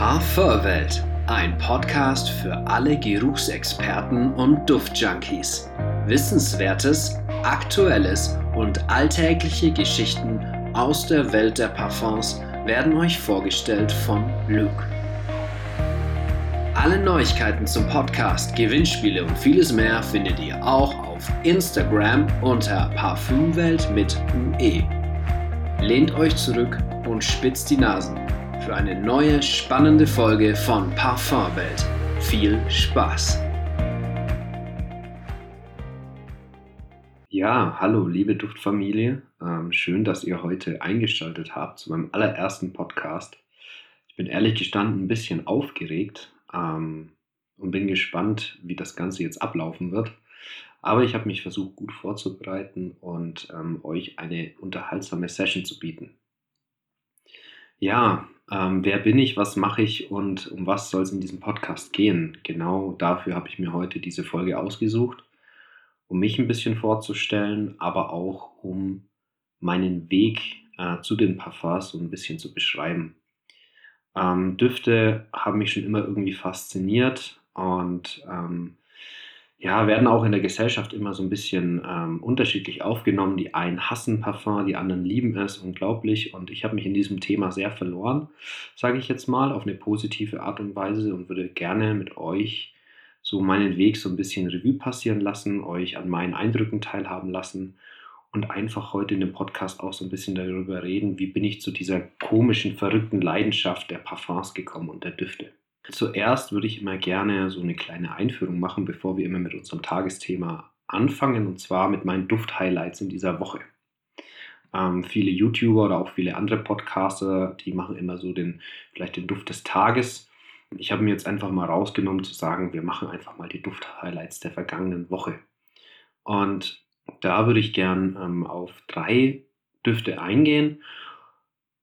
Parfumwelt, ein Podcast für alle Geruchsexperten und Duftjunkies. Wissenswertes, aktuelles und alltägliche Geschichten aus der Welt der Parfums werden euch vorgestellt von Luke. Alle Neuigkeiten zum Podcast, Gewinnspiele und vieles mehr findet ihr auch auf Instagram unter Parfümwelt mit UE. Lehnt euch zurück und spitzt die Nasen für eine neue spannende Folge von Parfumwelt. Viel Spaß! Ja, hallo liebe Duftfamilie. Ähm, schön, dass ihr heute eingeschaltet habt zu meinem allerersten Podcast. Ich bin ehrlich gestanden ein bisschen aufgeregt ähm, und bin gespannt, wie das Ganze jetzt ablaufen wird. Aber ich habe mich versucht, gut vorzubereiten und ähm, euch eine unterhaltsame Session zu bieten. Ja, ähm, wer bin ich, was mache ich und um was soll es in diesem Podcast gehen? Genau dafür habe ich mir heute diese Folge ausgesucht, um mich ein bisschen vorzustellen, aber auch um meinen Weg äh, zu den Parfums so ein bisschen zu beschreiben. Ähm, Düfte haben mich schon immer irgendwie fasziniert und ähm, ja, werden auch in der Gesellschaft immer so ein bisschen ähm, unterschiedlich aufgenommen. Die einen hassen Parfum, die anderen lieben es, unglaublich. Und ich habe mich in diesem Thema sehr verloren, sage ich jetzt mal, auf eine positive Art und Weise und würde gerne mit euch so meinen Weg so ein bisschen Revue passieren lassen, euch an meinen Eindrücken teilhaben lassen und einfach heute in dem Podcast auch so ein bisschen darüber reden, wie bin ich zu dieser komischen, verrückten Leidenschaft der Parfums gekommen und der Düfte. Zuerst würde ich immer gerne so eine kleine Einführung machen, bevor wir immer mit unserem Tagesthema anfangen, und zwar mit meinen Duft-Highlights in dieser Woche. Ähm, viele YouTuber oder auch viele andere Podcaster, die machen immer so den, vielleicht den Duft des Tages. Ich habe mir jetzt einfach mal rausgenommen zu sagen, wir machen einfach mal die Duft-Highlights der vergangenen Woche. Und da würde ich gern ähm, auf drei Düfte eingehen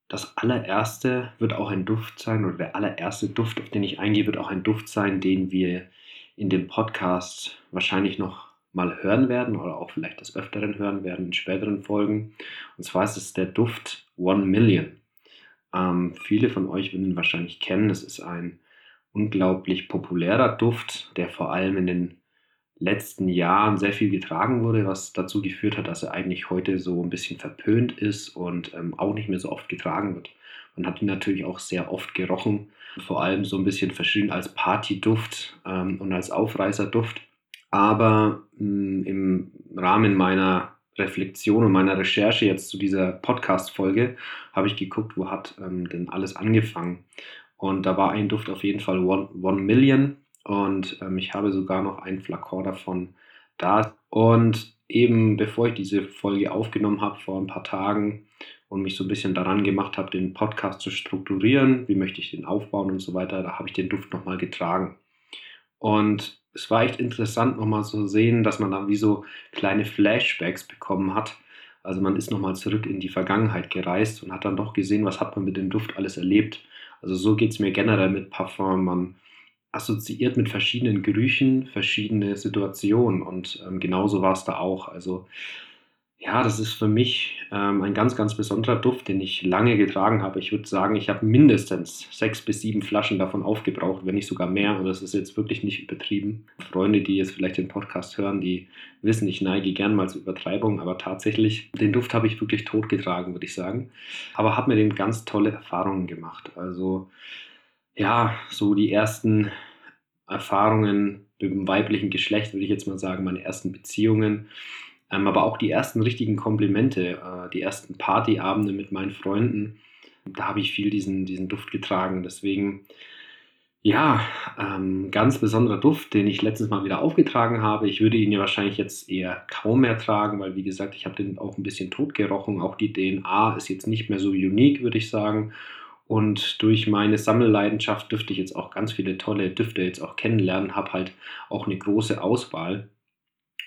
das allererste wird auch ein Duft sein, oder der allererste Duft, auf den ich eingehe, wird auch ein Duft sein, den wir in dem Podcast wahrscheinlich noch mal hören werden oder auch vielleicht des Öfteren hören werden in späteren Folgen. Und zwar ist es der Duft One Million. Ähm, viele von euch würden ihn wahrscheinlich kennen. Es ist ein unglaublich populärer Duft, der vor allem in den letzten Jahren sehr viel getragen wurde, was dazu geführt hat, dass er eigentlich heute so ein bisschen verpönt ist und ähm, auch nicht mehr so oft getragen wird. Man hat ihn natürlich auch sehr oft gerochen, vor allem so ein bisschen verschrien als Partyduft ähm, und als Aufreißerduft. Aber mh, hm, im Rahmen meiner Reflexion und meiner Recherche jetzt zu dieser Podcast-Folge habe ich geguckt, wo hat ähm, denn alles angefangen. Und da war ein Duft auf jeden Fall One, One Million und ähm, ich habe sogar noch einen Flakon davon da. Und eben bevor ich diese Folge aufgenommen habe vor ein paar Tagen und mich so ein bisschen daran gemacht habe, den Podcast zu strukturieren, wie möchte ich den aufbauen und so weiter, da habe ich den Duft nochmal getragen. Und es war echt interessant nochmal zu sehen, dass man dann wie so kleine Flashbacks bekommen hat. Also man ist nochmal zurück in die Vergangenheit gereist und hat dann doch gesehen, was hat man mit dem Duft alles erlebt. Also so geht es mir generell mit Parfum. Man assoziiert mit verschiedenen Gerüchen verschiedene Situationen und ähm, genauso war es da auch. Also ja, das ist für mich ähm, ein ganz, ganz besonderer Duft, den ich lange getragen habe. Ich würde sagen, ich habe mindestens sechs bis sieben Flaschen davon aufgebraucht, wenn nicht sogar mehr. Und das ist jetzt wirklich nicht übertrieben. Freunde, die jetzt vielleicht den Podcast hören, die wissen, ich neige gern mal zu Übertreibung, aber tatsächlich, den Duft habe ich wirklich totgetragen, würde ich sagen. Aber habe mir dem ganz tolle Erfahrungen gemacht. Also ja, so die ersten Erfahrungen mit dem weiblichen Geschlecht, würde ich jetzt mal sagen, meine ersten Beziehungen, ähm, aber auch die ersten richtigen Komplimente, äh, die ersten Partyabende mit meinen Freunden. Da habe ich viel diesen, diesen Duft getragen. Deswegen, ja, ähm, ganz besonderer Duft, den ich letztes Mal wieder aufgetragen habe. Ich würde ihn ja wahrscheinlich jetzt eher kaum mehr tragen, weil, wie gesagt, ich habe den auch ein bisschen tot gerochen. Auch die DNA ist jetzt nicht mehr so unique, würde ich sagen. Und durch meine Sammelleidenschaft dürfte ich jetzt auch ganz viele tolle Düfte jetzt auch kennenlernen, habe halt auch eine große Auswahl.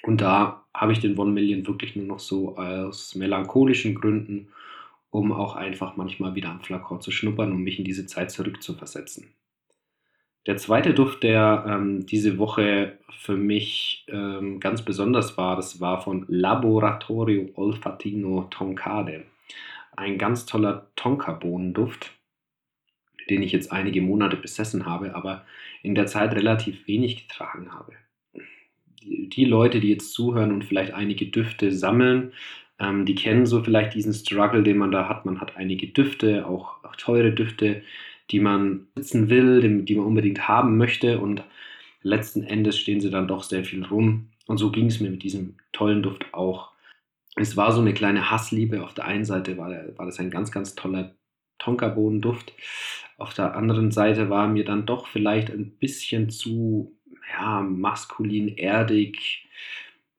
Und da habe ich den One Million wirklich nur noch so aus melancholischen Gründen, um auch einfach manchmal wieder am Flakon zu schnuppern, um mich in diese Zeit zurückzuversetzen. Der zweite Duft, der ähm, diese Woche für mich ähm, ganz besonders war, das war von Laboratorio Olfatino Toncade. Ein ganz toller Tonka-Bohnenduft den ich jetzt einige Monate besessen habe, aber in der Zeit relativ wenig getragen habe. Die, Leute, die jetzt zuhören und vielleicht einige Düfte sammeln, ähm, die kennen so vielleicht diesen Struggle, den man da hat. Man hat einige Düfte, auch, auch teure Düfte, die man sitzen will, die man unbedingt haben möchte und letzten Endes stehen sie dann doch sehr viel rum. Und so ging es mir mit diesem tollen Duft auch. Es war so eine kleine Hassliebe. Auf der einen Seite war, war das ein ganz, ganz toller Tonkabohnenduft. Auf der anderen Seite war mir dann doch vielleicht ein bisschen zu ja, maskulin, erdig,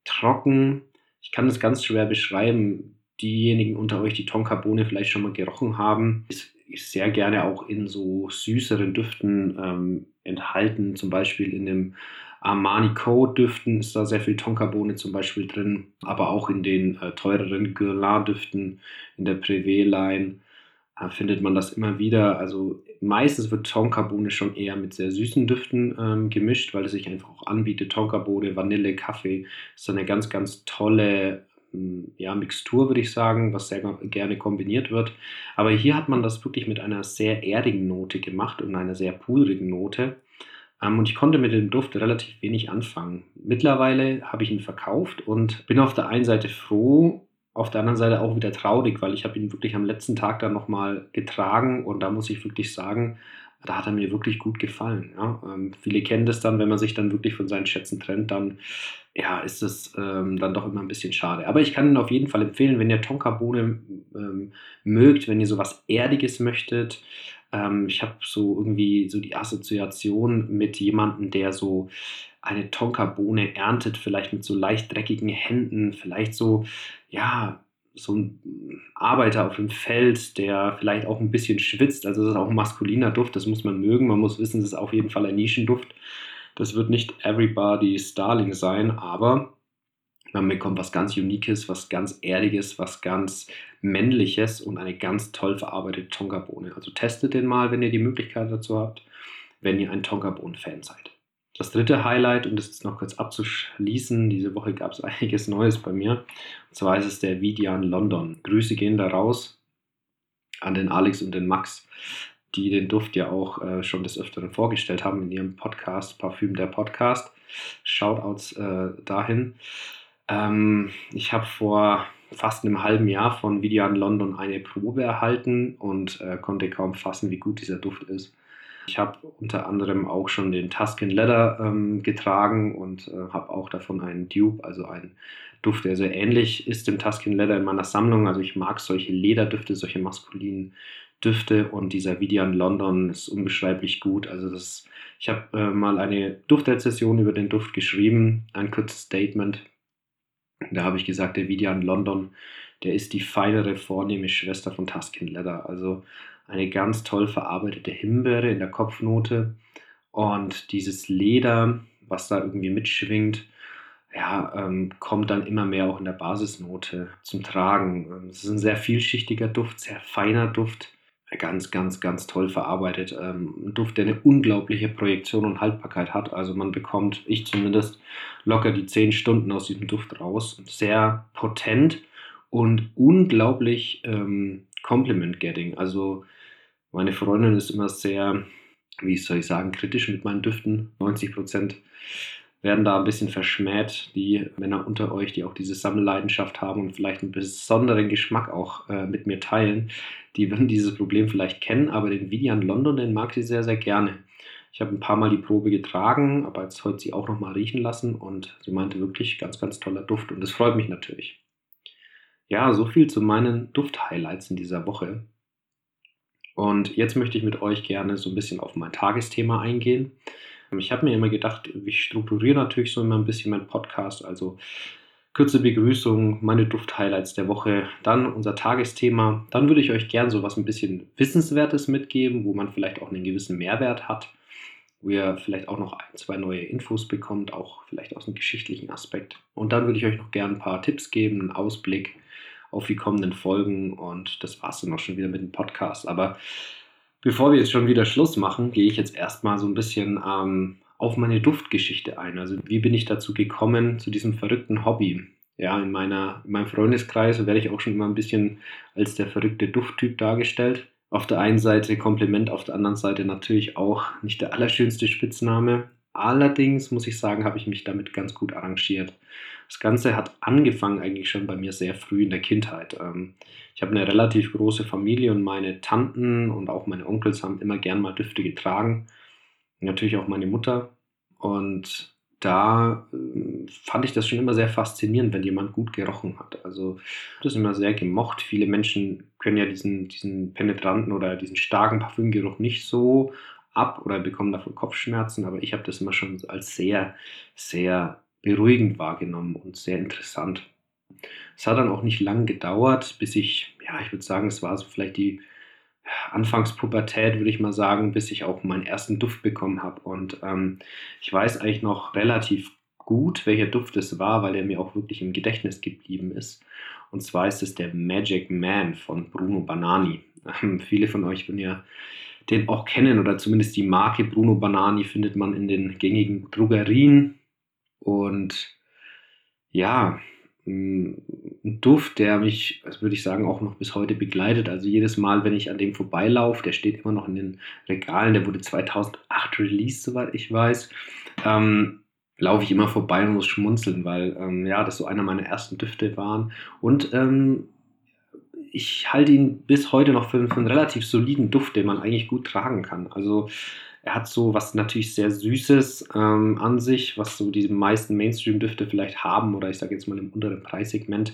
trocken. Ich kann das ganz schwer beschreiben. Diejenigen unter euch, die Tonkabohne vielleicht schon mal gerochen haben, ist, sehr gerne auch in so süßeren Düften ähm, enthalten. Zum Beispiel in dem Armani Code Düften ist da sehr viel Tonkabohne zum Beispiel drin, aber auch in den äh, teureren Guerlain Düften, in der Privé Line findet man das immer wieder. Also meistens wird Tonkabohne schon eher mit sehr süßen Düften ähm, gemischt, weil es sich einfach auch anbietet. Tonkabohne, Vanille, Kaffee ist eine ganz, ganz tolle hm, ja, Mixtur, würde ich sagen, was sehr gerne kombiniert wird. Aber hier hat man das wirklich mit einer sehr erdigen Note gemacht und einer sehr pudrigen Note. Ähm, und ich konnte mit dem Duft relativ wenig anfangen. Mittlerweile habe ich ihn verkauft und bin auf der einen Seite froh, auf der anderen Seite auch wieder traurig, weil ich habe ihn wirklich am letzten Tag dann nochmal getragen und da muss ich wirklich sagen, da hat er mir wirklich gut gefallen. Ja. Ähm, viele kennen das dann, wenn man sich dann wirklich von seinen Schätzen trennt, dann ja, ist es ähm, dann doch immer ein bisschen schade. Aber ich kann ihn auf jeden Fall empfehlen, wenn ihr Tonkabohne ähm, mögt, wenn ihr sowas Erdiges möchtet. Ähm, ich habe so irgendwie so die Assoziation mit jemandem, der so eine Tonkabohne erntet, vielleicht mit so leicht dreckigen Händen, vielleicht so, ja, so ein Arbeiter auf dem Feld, der vielleicht auch ein bisschen schwitzt. Also das ist auch ein maskuliner Duft, das muss man mögen. Man muss wissen, es ist auf jeden Fall ein Nischenduft. Das wird nicht everybody's Darling sein, aber man bekommt was ganz Unikes, was ganz Erdiges, was ganz Männliches und eine ganz toll verarbeitete Tonkabohne. Also testet den mal, wenn ihr die Möglichkeit dazu habt, wenn ihr ein Tonkabohnen-Fan seid. Das dritte Highlight, um das jetzt noch kurz abzuschließen, diese Woche gab es einiges Neues bei mir. Und zwar ist es der Vidian London. Grüße gehen da raus an den Alex und den Max, die den Duft ja auch äh, schon des Öfteren vorgestellt haben in ihrem Podcast, Parfüm der Podcast. Shoutouts äh, dahin. Ähm, ich habe vor fast einem halben Jahr von Vidian London eine Probe erhalten und äh, konnte kaum fassen, wie gut dieser Duft ist. Ich habe unter anderem auch schon den Tuscan Leather ähm, getragen und äh, habe auch davon einen Dupe, also einen Duft, der sehr ähnlich ist dem Tuscan Leather in meiner Sammlung. Also ich mag solche Lederdüfte, solche maskulinen Düfte und dieser Vidian London ist unbeschreiblich gut. Also das, ich habe äh, mal eine Duftrezession über den Duft geschrieben, ein kurzes Statement. Da habe ich gesagt, der Vidian London, der ist die feinere, vornehme Schwester von Tuscan Leather. Also eine ganz toll verarbeitete Himbeere in der Kopfnote und dieses Leder, was da irgendwie mitschwingt, ja, ähm, kommt dann immer mehr auch in der Basisnote zum Tragen. Es ist ein sehr vielschichtiger Duft, sehr feiner Duft, ganz, ganz, ganz toll verarbeitet. Ähm, ein Duft, der eine unglaubliche Projektion und Haltbarkeit hat. Also man bekommt, ich zumindest, locker die 10 Stunden aus diesem Duft raus. Sehr potent und unglaublich ähm, Compliment-Getting. Also meine Freundin ist immer sehr, wie soll ich sagen, kritisch mit meinen Düften. 90 Prozent werden da ein bisschen verschmäht. Die Männer unter euch, die auch diese Sammelleidenschaft haben und vielleicht einen besonderen Geschmack auch äh, mit mir teilen, die werden dieses Problem vielleicht kennen, aber den Vidian London, den mag sie sehr, sehr gerne. Ich habe ein paar Mal die Probe getragen, aber jetzt heute sie auch noch mal riechen lassen und sie meinte wirklich ganz, ganz toller Duft und das freut mich natürlich. Ja, so viel zu meinen Duft-Highlights in dieser Woche. Und jetzt möchte ich mit euch gerne so ein bisschen auf mein Tagesthema eingehen. Ich habe mir immer gedacht, ich strukturiere natürlich so immer ein bisschen meinen Podcast, also kurze Begrüßung, meine Duft-Highlights der Woche, dann unser Tagesthema. Dann würde ich euch gerne so was ein bisschen Wissenswertes mitgeben, wo man vielleicht auch einen gewissen Mehrwert hat, wo ihr vielleicht auch noch ein, zwei neue Infos bekommt, auch vielleicht aus einem geschichtlichen Aspekt. Und dann würde ich euch noch gerne ein paar Tipps geben, einen Ausblick auf die kommenden Folgen. Und das war es dann auch schon wieder mit dem Podcast. Aber bevor wir jetzt schon wieder Schluss machen, gehe ich jetzt erstmal so ein bisschen ähm, auf meine Duftgeschichte ein. Also wie bin ich dazu gekommen, zu diesem verrückten Hobby? Ja, in, meiner, in meinem Freundeskreis werde ich auch schon immer ein bisschen als der verrückte Dufttyp dargestellt. Auf der einen Seite Kompliment, auf der anderen Seite natürlich auch nicht der allerschönste Spitzname. Allerdings muss ich sagen, habe ich mich damit ganz gut arrangiert. Das Ganze hat angefangen eigentlich schon bei mir sehr früh in der Kindheit. Ähm, ich habe eine relativ große Familie und meine Tanten und auch meine Onkels haben immer gern mal Düfte getragen. Natürlich auch meine Mutter. Und da äh, fand ich das schon immer sehr faszinierend, wenn jemand gut gerochen hat. Also das ist immer sehr gemocht. Viele Menschen können ja diesen, diesen penetranten oder diesen starken Parfümgeruch nicht so ab oder bekommen davon Kopfschmerzen, aber ich habe das immer schon als sehr, sehr beruhigend wahrgenommen und sehr interessant. Es hat dann auch nicht lang gedauert, bis ich, ja, ich würde sagen, es war so vielleicht die Anfangspubertät, würde ich mal sagen, bis ich auch meinen ersten Duft bekommen habe. Und ähm, ich weiß eigentlich noch relativ gut, welcher Duft es war, weil er mir auch wirklich im Gedächtnis geblieben ist. Und zwar ist es der Magic Man von Bruno Banani. Ähm, viele von euch würden ja den auch kennen oder zumindest die Marke Bruno Banani findet man in den gängigen Drogerien. Und ja, mm, ein Duft, der mich, das würde ich sagen, auch noch bis heute begleitet. Also jedes Mal, wenn ich an dem vorbeilaufe, der steht immer noch in den Regalen, der wurde 2008 released, soweit ich weiß, ähm, laufe ich immer vorbei und muss schmunzeln, weil ähm, ja, das so einer meiner ersten Düfte waren. Und ähm, ich halte ihn bis heute noch für, für einen relativ soliden Duft, den man eigentlich gut tragen kann. Also er hat so was natürlich sehr Süßes ähm, an sich, was so die meisten Mainstream-Düfte vielleicht haben oder ich sage jetzt mal im unteren Preissegment.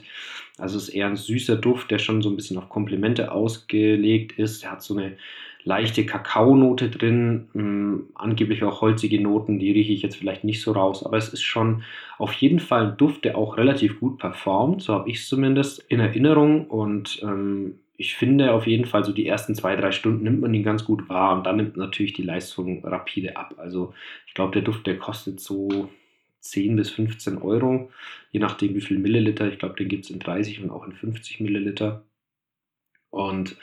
Also es ist eher ein süßer Duft, der schon so ein bisschen auf Komplimente ausgelegt ist. Er hat so eine leichte Kakaonote drin, mh, hm, angeblich auch holzige Noten, die rieche ich jetzt vielleicht nicht so raus, aber es ist schon auf jeden Fall ein Duft, der auch relativ gut performt, so habe ich es zumindest in Erinnerung und ähm, ich finde auf jeden Fall so die ersten zwei, drei Stunden nimmt man ihn ganz gut wahr und dann nimmt natürlich die Leistung rapide ab. Also ich glaube, der Duft, der kostet so 10 bis 15 Euro, je nachdem wie viel Milliliter. Ich glaube, den gibt es in 30 und auch in 50 Milliliter. Und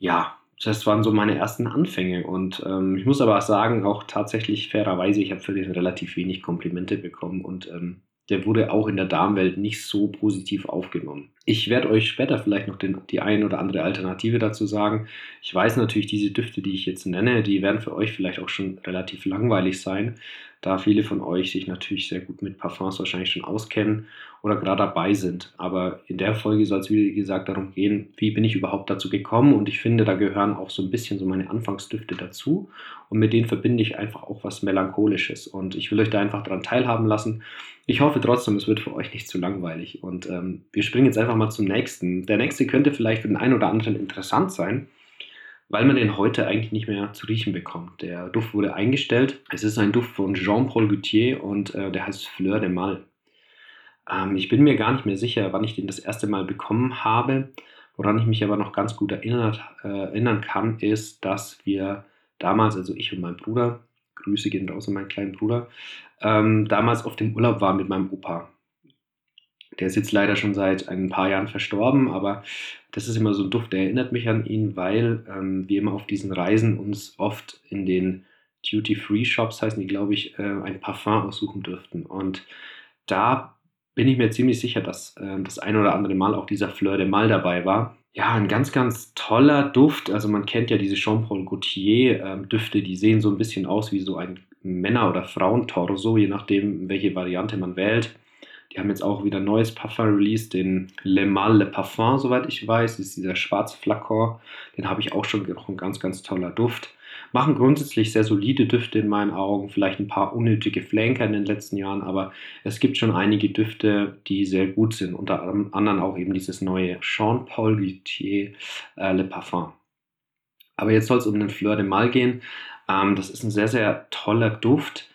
ja, das waren so meine ersten Anfänge. Und ähm, ich muss aber sagen, auch tatsächlich fairerweise, ich habe für den relativ wenig Komplimente bekommen und ähm, der wurde auch in der Damenwelt nicht so positiv aufgenommen. Ich werde euch später vielleicht noch den, die ein oder andere Alternative dazu sagen. Ich weiß natürlich, diese Düfte, die ich jetzt nenne, die werden für euch vielleicht auch schon relativ langweilig sein da viele von euch sich natürlich sehr gut mit Parfums wahrscheinlich schon auskennen oder gerade dabei sind. Aber in der Folge soll es, wie gesagt, darum gehen, wie bin ich überhaupt dazu gekommen und ich finde, da gehören auch so ein bisschen so meine Anfangsdüfte dazu und mit denen verbinde ich einfach auch was Melancholisches und ich will euch da einfach daran teilhaben lassen. Ich hoffe trotzdem, es wird für euch nicht zu langweilig und ähm, wir springen jetzt einfach mal zum nächsten. Der nächste könnte vielleicht für den einen oder anderen interessant sein weil man den heute eigentlich nicht mehr zu riechen bekommt. Der Duft wurde eingestellt. Es ist ein Duft von Jean-Paul Gaultier und äh, der heißt Fleur de Mal. Ähm, ich bin mir gar nicht mehr sicher, wann ich den das erste Mal bekommen habe. Woran ich mich aber noch ganz gut erinnert, äh, erinnern kann, ist, dass wir damals, also ich und mein Bruder, Grüße gehen raus an meinen kleinen Bruder, ähm, damals auf dem Urlaub waren mit meinem Opa. Der ist jetzt leider schon seit ein paar Jahren verstorben, aber das ist immer so ein Duft, der erinnert mich an ihn, weil ähm, wir immer auf diesen Reisen uns oft in den Duty-Free-Shops, heißen die, glaube ich, äh, ein Parfum aussuchen dürften. Und da bin ich mir ziemlich sicher, dass äh, das ein oder andere Mal auch dieser Fleur de Mal dabei war. Ja, ein ganz, ganz toller Duft. Also man kennt ja diese Jean-Paul Gaultier ähm, Düfte, die sehen so ein bisschen aus wie so ein Männer- oder Frauentorso, je nachdem, welche Variante man wählt. Die haben jetzt auch wieder ein neues Parfum released, den Le Mal Le Parfum, soweit ich weiß. Das ist dieser schwarze Flakon. Den habe ich auch schon gerochen. Ganz, ganz toller Duft. Machen grundsätzlich sehr solide Düfte in meinen Augen. Vielleicht ein paar unnötige Flanker in den letzten Jahren, aber es gibt schon einige Düfte, die sehr gut sind. Unter anderem auch eben dieses neue Jean-Paul Gaultier äh, Le Parfum. Aber jetzt soll es um den Fleur de Mal gehen. Ähm, das ist ein sehr, sehr toller Duft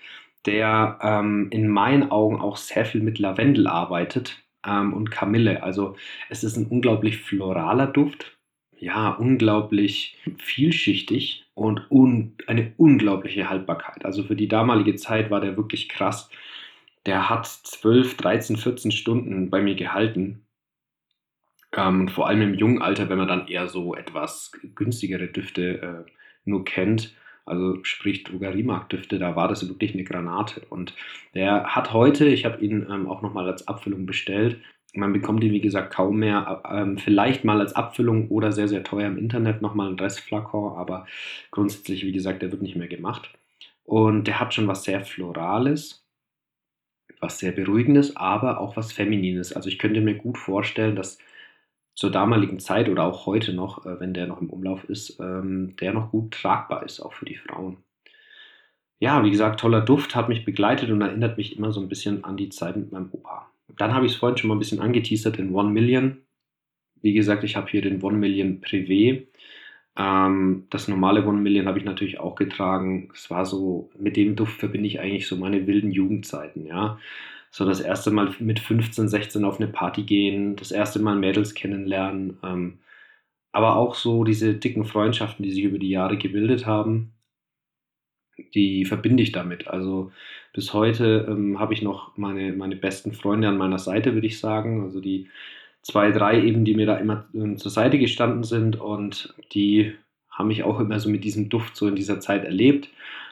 der ähm, in meinen Augen auch sehr viel mit Lavendel arbeitet ähm, und Kamille. Also es ist ein unglaublich floraler Duft, ja, unglaublich vielschichtig und un eine unglaubliche Haltbarkeit. Also für die damalige Zeit war der wirklich krass. Der hat 12, 13, 14 Stunden bei mir gehalten. Ähm, vor allem im jungen Alter, wenn man dann eher so etwas günstigere Düfte äh, nur kennt also sprich Drogeriemarktdüfte, da war das wirklich eine Granate. Und der hat heute, ich habe ihn ähm, auch nochmal als Abfüllung bestellt, Man bekommt ihn, wie gesagt, kaum mehr. Ähm, vielleicht mal als Abfüllung oder sehr, sehr teuer im Internet nochmal ein Restflakon, aber grundsätzlich, wie gesagt, der wird nicht mehr gemacht. Und der hat schon was sehr Florales, was sehr Beruhigendes, aber auch was Feminines. Also ich könnte mir gut vorstellen, dass zur damaligen Zeit oder auch heute noch, äh, wenn der noch im Umlauf ist, ähm, der noch gut tragbar ist, auch für die Frauen. Ja, wie gesagt, toller Duft hat mich begleitet und erinnert mich immer so ein bisschen an die Zeit mit meinem Opa. Dann habe ich es vorhin schon mal ein bisschen angeteasert in One Million. Wie gesagt, ich habe hier den One Million Privé. Ähm, das normale One Million habe ich natürlich auch getragen. Es war so, mit dem Duft verbinde ich eigentlich so meine wilden Jugendzeiten, ja. So das erste Mal mit 15, 16 auf eine Party gehen, das erste Mal Mädels kennenlernen, ähm, aber auch so diese dicken Freundschaften, die sich über die Jahre gebildet haben, die verbinde ich damit. Also bis heute ähm, habe ich noch meine, meine besten Freunde an meiner Seite, würde ich sagen. Also die zwei, drei eben, die mir da immer ähm, zur Seite gestanden sind und die haben mich auch immer so mit diesem Duft so in dieser Zeit erlebt,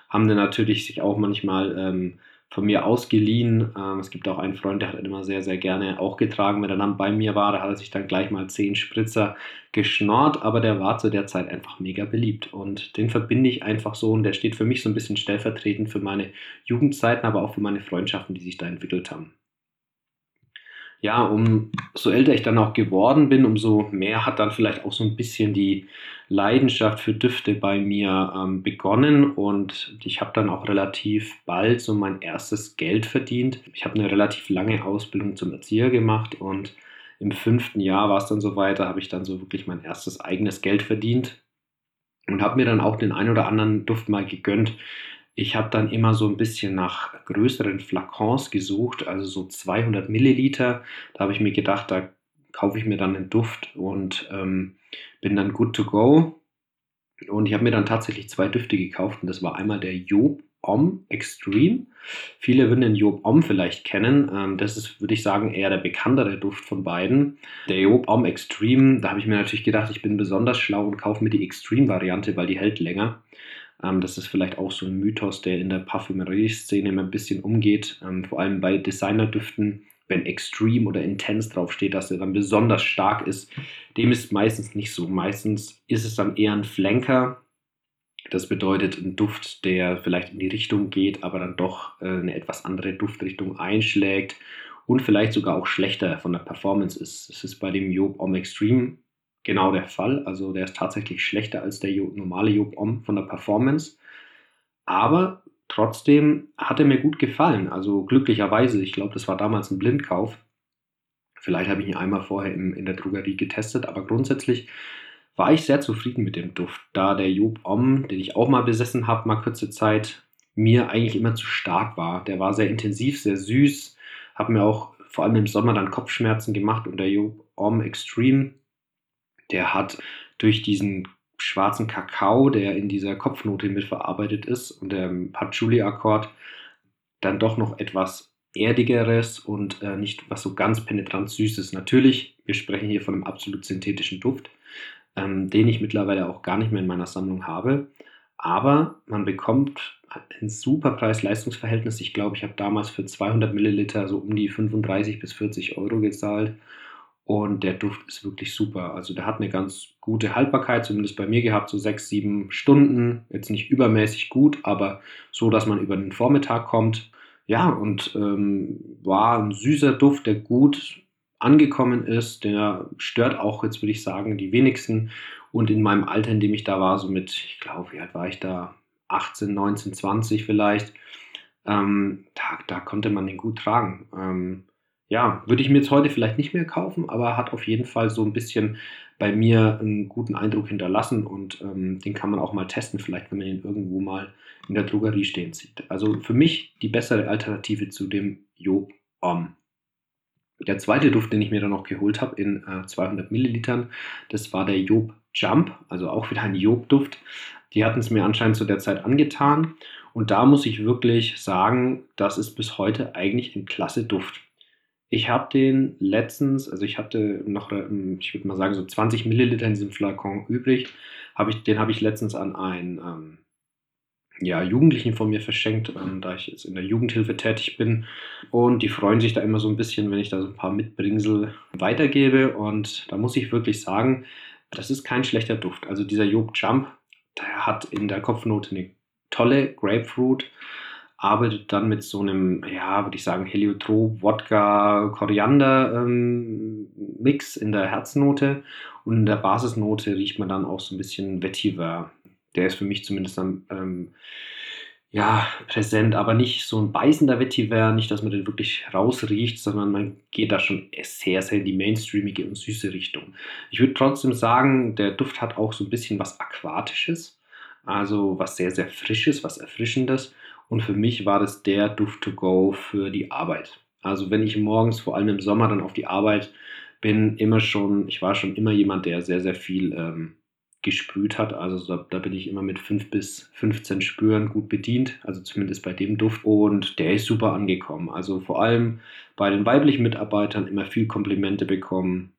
haben dann natürlich sich auch manchmal ähm, von mir ausgeliehen. Ähm, es gibt auch einen Freund, der hat immer sehr, sehr gerne auch getragen, wenn er dann bei mir war. Da hat er sich dann gleich mal zehn Spritzer geschnort, aber der war zu der Zeit einfach mega beliebt. Und den verbinde ich einfach so und der steht für mich so ein bisschen stellvertretend für meine Jugendzeiten, aber auch für meine Freundschaften, die sich da entwickelt haben ja, um so älter ich dann auch geworden bin, umso mehr hat dann vielleicht auch so ein bisschen die Leidenschaft für Düfte bei mir ähm, begonnen und ich habe dann auch relativ bald so mein erstes Geld verdient. Ich habe eine relativ lange Ausbildung zum Erzieher gemacht und im fünften Jahr war es dann so weiter, habe ich dann so wirklich mein erstes eigenes Geld verdient und habe mir dann auch den ein oder anderen Duft mal gegönnt, ich habe dann immer so ein bisschen nach größeren Flakons gesucht, also so 200 Milliliter. Da habe ich mir gedacht, da kaufe ich mir dann einen Duft und ähm, bin dann good to go. Und ich habe mir dann tatsächlich zwei Düfte gekauft und das war einmal der Job Om Extreme. Viele würden den Job Om vielleicht kennen. Ähm, das ist, würde ich sagen, eher der bekanntere Duft von beiden. Der Job Om Extreme, da habe ich mir natürlich gedacht, ich bin besonders schlau und kaufe mir die Extreme-Variante, weil die hält länger. Ähm, das ist vielleicht auch so ein Mythos, der in der Parfümerie-Szene immer ein bisschen umgeht, ähm, vor allem bei Designerdüften. Wenn Extreme oder Intense draufsteht, dass er dann besonders stark ist. Dem ist meistens nicht so. Meistens ist es dann eher ein Flanker. Das bedeutet ein Duft, der vielleicht in die Richtung geht, aber dann doch äh, eine etwas andere Duftrichtung einschlägt und vielleicht sogar auch schlechter von der Performance ist. Das ist bei dem Job Om Extreme genau der Fall. Also der ist tatsächlich schlechter als der normale Job Om von der Performance. Aber trotzdem hat er mir gut gefallen. Also glücklicherweise, ich glaube, das war damals ein Blindkauf. Vielleicht habe ich ihn einmal vorher in, in der Drogerie getestet, aber grundsätzlich war ich sehr zufrieden mit dem Duft, da der Job Om, den ich auch mal besessen habe, mal kurze Zeit, mir eigentlich immer zu stark war. Der war sehr intensiv, sehr süß, hat mir auch vor allem im Sommer dann Kopfschmerzen gemacht und der Job Om Extreme der hat durch diesen schwarzen Kakao, der in dieser Kopfnote mitverarbeitet ist und der Patchouli-Akkord, dann doch noch etwas erdigeres und äh, nicht was so ganz penetrant süßes. Natürlich, wir sprechen hier von einem absolut synthetischen Duft, ähm, den ich mittlerweile auch gar nicht mehr in meiner Sammlung habe. Aber man bekommt ein super Preis-Leistungs-Verhältnis. Ich glaube, ich habe damals für 200 Milliliter so um die 35 bis 40 Euro gezahlt. Und der Duft ist wirklich super. Also der hat eine ganz gute Haltbarkeit, zumindest bei mir gehabt, so sechs, sieben Stunden. Jetzt nicht übermäßig gut, aber so, dass man über den Vormittag kommt. Ja, und ähm, war ein süßer Duft, der gut angekommen ist. Der stört auch, jetzt würde ich sagen, die wenigsten. Und in meinem Alter, in dem ich da war, so mit, ich glaube, wie alt war ich da? 18, 19, 20 vielleicht. Ähm, da, da konnte man den gut tragen. Ähm, ja, würde ich mir jetzt heute vielleicht nicht mehr kaufen, aber hat auf jeden Fall so ein bisschen bei mir einen guten Eindruck hinterlassen und ähm, den kann man auch mal testen, vielleicht wenn man ihn irgendwo mal in der Drogerie stehen sieht. Also für mich die bessere Alternative zu dem Job Om. Der zweite Duft, den ich mir dann noch geholt habe in äh, 200 Millilitern, das war der Job Jump, also auch wieder ein Job-Duft. Die hatten es mir anscheinend zu der Zeit angetan und da muss ich wirklich sagen, das ist bis heute eigentlich ein klasse Duft. Ich habe den letztens, also ich hatte noch, ähm, ich würde mal sagen, so 20 Milliliter in diesem Flakon übrig. Hab ich, den habe ich letztens an ein, ähm, ja, Jugendlichen von mir verschenkt, ähm, da ich jetzt in der Jugendhilfe tätig bin. Und die freuen sich da immer so ein bisschen, wenn ich da so ein paar Mitbringsel weitergebe. Und da muss ich wirklich sagen, das ist kein schlechter Duft. Also dieser Job Jump, der hat in der Kopfnote eine tolle Grapefruit, arbeitet dann mit so einem, ja, würde ich sagen, Heliotrop, Wodka, Koriander ähm, Mix in der Herznote und in der Basisnote riecht man dann auch so ein bisschen Vetiver. Der ist für mich zumindest am ähm, ja, präsent, aber nicht so ein beißender Vetiver, nicht, dass man den wirklich rausriecht, sondern man geht da schon sehr, sehr in die mainstreamige und süße Richtung. Ich würde trotzdem sagen, der Duft hat auch so ein bisschen was Aquatisches, also was sehr, sehr Frisches, was Erfrischendes. Und für mich war das der Duft to go für die Arbeit. Also wenn ich morgens, vor allem im Sommer, dann auf die Arbeit bin, immer schon, ich war schon immer jemand, der sehr, sehr viel ähm, gesprüht hat. Also da, da, bin ich immer mit 5 bis 15 Spüren gut bedient, also zumindest bei dem Duft. Und der ist super angekommen. Also vor allem bei den weiblichen Mitarbeitern immer viel Komplimente bekommen.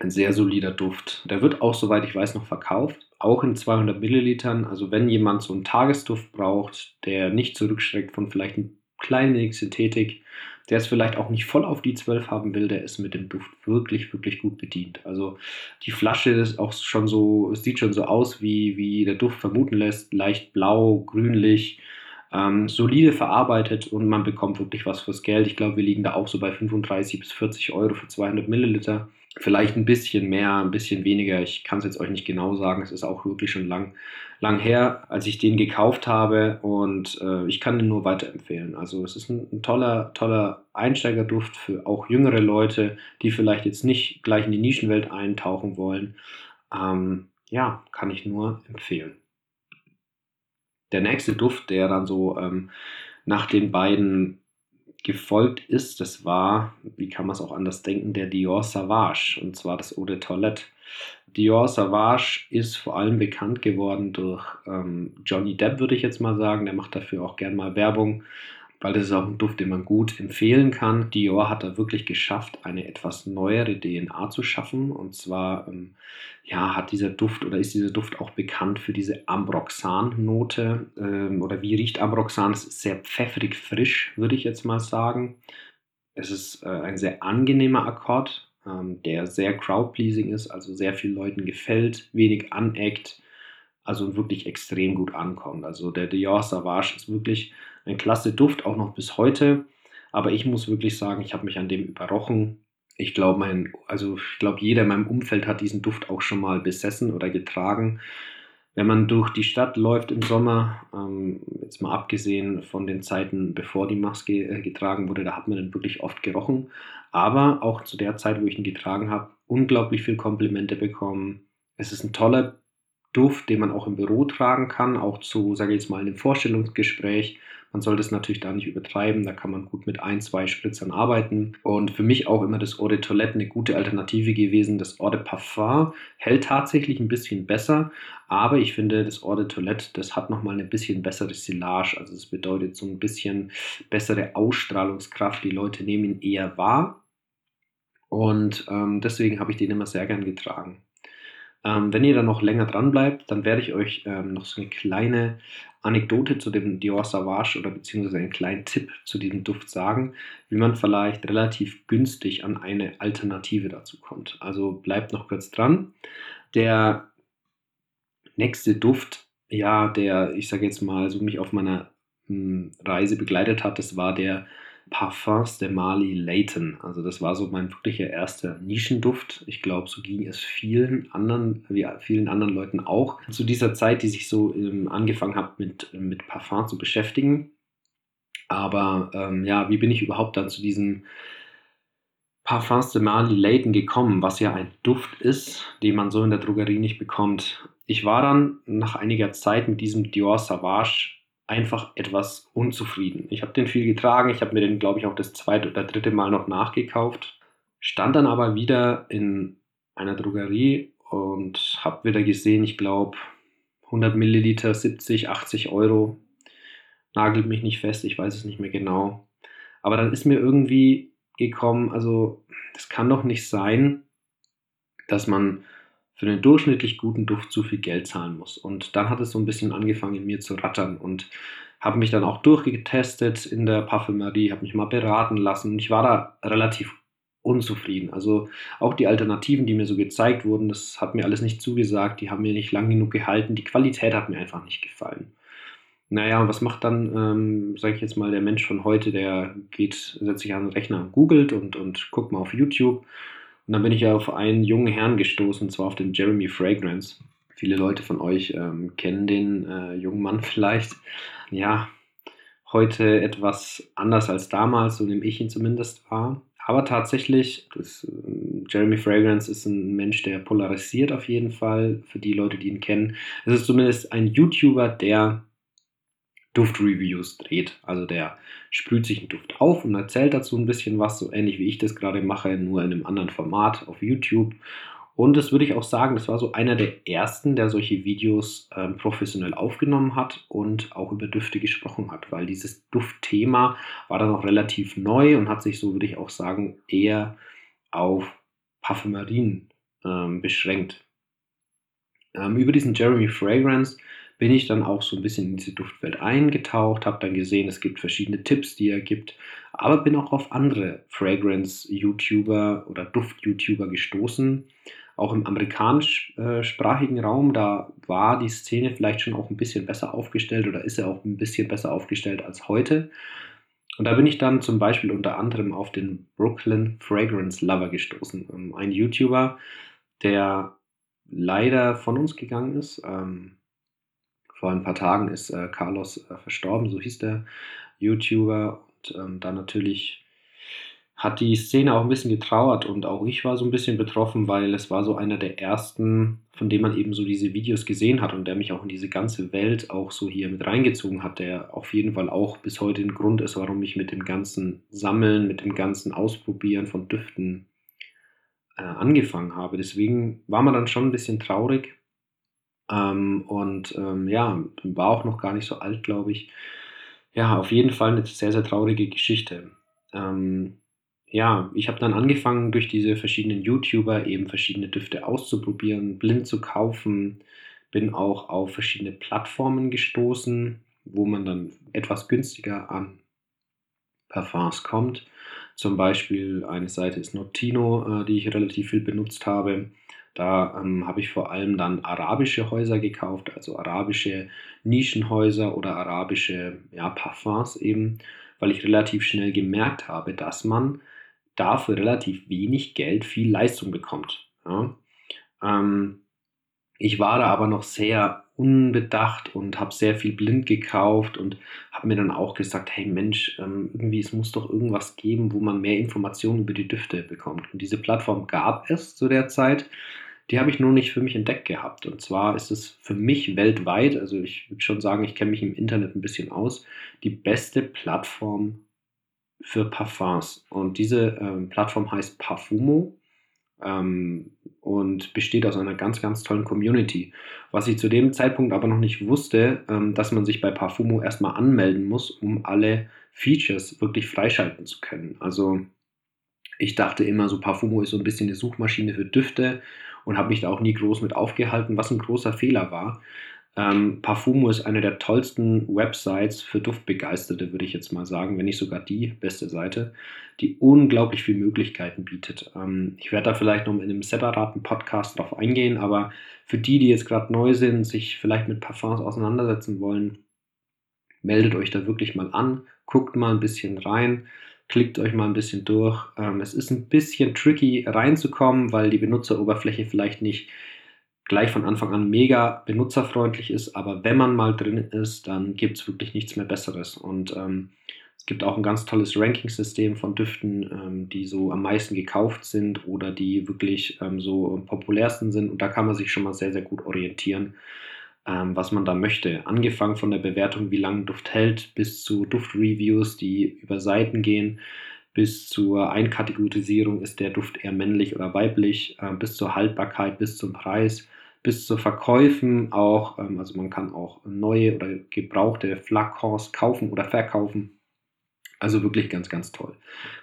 Ein sehr solider Duft. Der wird auch, soweit ich weiß, noch verkauft. Auch in 200 Millilitern. Also wenn jemand so einen Tagesduft braucht, der nicht zurückschreckt von vielleicht ein klein wenig Synthetik, der es vielleicht auch nicht voll auf die 12 haben will, der ist mit dem Duft wirklich, wirklich gut bedient. Also die Flasche ist auch schon so, es sieht schon so aus, wie, wie der Duft vermuten lässt, leicht blau, grünlich, ähm, solide verarbeitet und man bekommt wirklich was fürs Geld. Ich glaube, wir liegen da auch so bei 35 bis 40 Euro für 200 Milliliter. Vielleicht ein bisschen mehr, ein bisschen weniger. Ich kann es jetzt euch nicht genau sagen. Es ist auch wirklich schon lang, lang her, als ich den gekauft habe und äh, ich kann den nur weiterempfehlen. Also es ist ein, ein, toller, toller Einsteigerduft für auch jüngere Leute, die vielleicht jetzt nicht gleich in die Nischenwelt eintauchen wollen. Ähm, ja, kann ich nur empfehlen. Der nächste Duft, der dann so ähm, nach den beiden gefolgt ist, das war, wie kann man es auch anders denken, der Dior Savage und zwar das Eau de Toilette. Dior Savage ist vor allem bekannt geworden durch ähm, Johnny Depp, würde ich jetzt mal sagen. Der macht dafür auch gern mal Werbung weil das ist auch ein Duft, den man gut empfehlen kann. Dior hat da wirklich geschafft, eine etwas neuere DNA zu schaffen. Und zwar ähm, ja, hat dieser Duft oder ist dieser Duft auch bekannt für diese Ambroxan-Note. Ähm, oder wie riecht Ambroxan? Es ist sehr pfeffrig frisch, würde ich jetzt mal sagen. Es ist äh, ein sehr angenehmer Akkord, ähm, der sehr crowd-pleasing ist, also sehr vielen Leuten gefällt, wenig aneckt, also wirklich extrem gut ankommt. Also der Dior Savage ist wirklich ein klasse Duft, auch noch bis heute. Aber ich muss wirklich sagen, ich habe mich an dem überrochen. Ich glaube, mein, also ich glaube, jeder in meinem Umfeld hat diesen Duft auch schon mal besessen oder getragen. Wenn man durch die Stadt läuft im Sommer, ähm, jetzt mal abgesehen von den Zeiten, bevor die Maske äh, getragen wurde, da hat man den wirklich oft gerochen. Aber auch zu der Zeit, wo ich ihn getragen habe, unglaublich viel Komplimente bekommen. Es ist ein toller Duft, den man auch im Büro tragen kann, auch zu, sage ich jetzt mal, einem Vorstellungsgespräch. Man sollte es natürlich da nicht übertreiben, da kann man gut mit ein, zwei Spritzern arbeiten. Und für mich auch immer das Eau de Toilette eine gute Alternative gewesen. Das Eau de Parfum hält tatsächlich ein bisschen besser, aber ich finde, das Eau de Toilette, das hat nochmal ein bisschen besseres Silage. Also das bedeutet so ein bisschen bessere Ausstrahlungskraft. Die Leute nehmen ihn eher wahr. Und ähm, deswegen habe ich den immer sehr gern getragen. Ähm, wenn ihr dann noch länger dran bleibt, dann werde ich euch ähm, noch so eine kleine Anekdote zu dem Dior Sauvage oder beziehungsweise einen kleinen Tipp zu diesem Duft sagen, wie man vielleicht relativ günstig an eine Alternative dazu kommt. Also bleibt noch kurz dran. Der nächste Duft, ja, der, ich sage jetzt mal, so mich auf meiner mh, hm, Reise begleitet hat, das war der Parfums de Marley Layton. Also das war so mein wirklicher erster Nischenduft. Ich glaube, so ging es vielen anderen, wie vielen anderen Leuten auch. Zu dieser Zeit, die sich so ähm, angefangen hat, mit, mit Parfum zu beschäftigen. Aber ähm, ja, wie bin ich überhaupt dann zu diesem Parfums de Marley Layton gekommen, was ja ein Duft ist, den man so in der Drogerie nicht bekommt. Ich war dann nach einiger Zeit mit diesem Dior Savage einfach etwas unzufrieden. Ich habe den viel getragen, ich habe mir den, glaube ich, auch das zweite oder dritte Mal noch nachgekauft, stand dann aber wieder in einer Drogerie und habe wieder gesehen, ich glaube, 100 Milliliter, 70, 80 Euro. Nagelt mich nicht fest, ich weiß es nicht mehr genau. Aber dann ist mir irgendwie gekommen, also das kann doch nicht sein, dass man für einen durchschnittlich guten Duft zu viel Geld zahlen muss. Und dann hat es so ein bisschen angefangen in mir zu rattern und habe mich dann auch durchgetestet in der Parfümerie, habe mich mal beraten lassen und ich war da relativ unzufrieden. Also auch die Alternativen, die mir so gezeigt wurden, das hat mir alles nicht zugesagt, die haben mir nicht lang genug gehalten, die Qualität hat mir einfach nicht gefallen. Naja, und was macht dann, ähm, sage ich jetzt mal, der Mensch von heute, der geht, setzt sich an den Rechner, googelt und, und guckt mal auf YouTube und dann bin ich auf einen jungen Herrn gestoßen, und zwar auf den Jeremy Fragrance. Viele Leute von euch ähm, kennen den äh, jungen Mann vielleicht. Ja, heute etwas anders als damals, so nehme ich ihn zumindest wahr. Aber tatsächlich, das, äh, Jeremy Fragrance ist ein Mensch, der polarisiert auf jeden Fall, für die Leute, die ihn kennen. Es ist zumindest ein YouTuber, der Duftreviews dreht. Also der sprüht sich einen Duft auf und erzählt dazu ein bisschen was, so ähnlich wie ich das gerade mache, nur in einem anderen Format auf YouTube. Und das würde ich auch sagen, das war so einer der ersten, der solche Videos ähm, professionell aufgenommen hat und auch über Düfte gesprochen hat, weil dieses Duftthema war dann auch relativ neu und hat sich, so würde ich auch sagen, eher auf Parfümerien ähm, beschränkt. Ähm, über diesen Jeremy Fragrance bin ich dann auch so ein bisschen in diese Duftwelt eingetaucht, habe dann gesehen, es gibt verschiedene Tipps, die er gibt, aber bin auch auf andere Fragrance-YouTuber oder Duft-YouTuber gestoßen. Auch im amerikanischsprachigen Raum, da war die Szene vielleicht schon auch ein bisschen besser aufgestellt oder ist er auch ein bisschen besser aufgestellt als heute. Und da bin ich dann zum Beispiel unter anderem auf den Brooklyn Fragrance Lover gestoßen. Ähm, ein YouTuber, der leider von uns gegangen ist. Ähm, vor ein paar Tagen ist äh, Carlos äh, verstorben, so hieß der YouTuber. Und ähm, dann natürlich hat die Szene auch ein bisschen getrauert und auch ich war so ein bisschen betroffen, weil es war so einer der ersten, von dem man eben so diese Videos gesehen hat und der mich auch in diese ganze Welt auch so hier mit reingezogen hat, der auf jeden Fall auch bis heute ein Grund ist, warum ich mit dem ganzen Sammeln, mit dem ganzen Ausprobieren von Düften äh, angefangen habe. Deswegen war man dann schon ein bisschen traurig, ähm, und ähm, ja, war auch noch gar nicht so alt, glaube ich. Ja, auf jeden Fall eine sehr, sehr traurige Geschichte. Ähm, ja, ich habe dann angefangen, durch diese verschiedenen YouTuber eben verschiedene Düfte auszuprobieren, blind zu kaufen, bin auch auf verschiedene Plattformen gestoßen, wo man dann etwas günstiger an Parfums kommt. Zum Beispiel eine Seite ist Notino, äh, die ich relativ viel benutzt habe. Da ähm, habe ich vor allem dann arabische Häuser gekauft, also arabische Nischenhäuser oder arabische ja, Parfums eben, weil ich relativ schnell gemerkt habe, dass man dafür relativ wenig Geld viel Leistung bekommt. Ja. Ähm, ich war da aber noch sehr unbedacht und habe sehr viel blind gekauft und habe mir dann auch gesagt, hey Mensch, ähm, irgendwie es muss doch irgendwas geben, wo man mehr Informationen über die Düfte bekommt. Und diese Plattform gab es zu der Zeit. Die habe ich nur nicht für mich entdeckt gehabt. Und zwar ist es für mich weltweit, also ich würde schon sagen, ich kenne mich im Internet ein bisschen aus, die beste Plattform für Parfums. Und diese ähm, Plattform heißt Parfumo ähm, und besteht aus einer ganz, ganz tollen Community. Was ich zu dem Zeitpunkt aber noch nicht wusste, ähm, dass man sich bei Parfumo erstmal anmelden muss, um alle Features wirklich freischalten zu können. Also ich dachte immer, so Parfumo ist so ein bisschen eine Suchmaschine für Düfte und habe mich da auch nie groß mit aufgehalten, was ein großer Fehler war. Ähm, Parfumo ist eine der tollsten Websites für Duftbegeisterte, würde ich jetzt mal sagen, wenn nicht sogar die beste Seite, die unglaublich viele Möglichkeiten bietet. Ähm, ich werde da vielleicht noch in einem separaten Podcast drauf eingehen, aber für die, die jetzt gerade neu sind, sich vielleicht mit Parfums auseinandersetzen wollen, meldet euch da wirklich mal an, guckt mal ein bisschen rein klickt euch mal ein bisschen durch. Ähm, es ist ein bisschen tricky reinzukommen, weil die Benutzeroberfläche vielleicht nicht gleich von Anfang an mega benutzerfreundlich ist, aber wenn man mal drin ist, dann gibt es wirklich nichts mehr Besseres. Und ähm, es gibt auch ein ganz tolles Ranking-System von Düften, ähm, die so am meisten gekauft sind oder die wirklich ähm, so am populärsten sind. Und da kann man sich schon mal sehr, sehr gut orientieren ähm, was man da möchte. Angefangen von der Bewertung, wie lange Duft hält, bis zu Duftreviews, die über Seiten gehen, bis zur Einkategorisierung, ist der Duft eher männlich oder weiblich, äh, bis zur Haltbarkeit, bis zum Preis, bis zu Verkäufen auch. Ähm, also man kann auch neue oder gebrauchte Flakons kaufen oder verkaufen. Also wirklich ganz, ganz toll.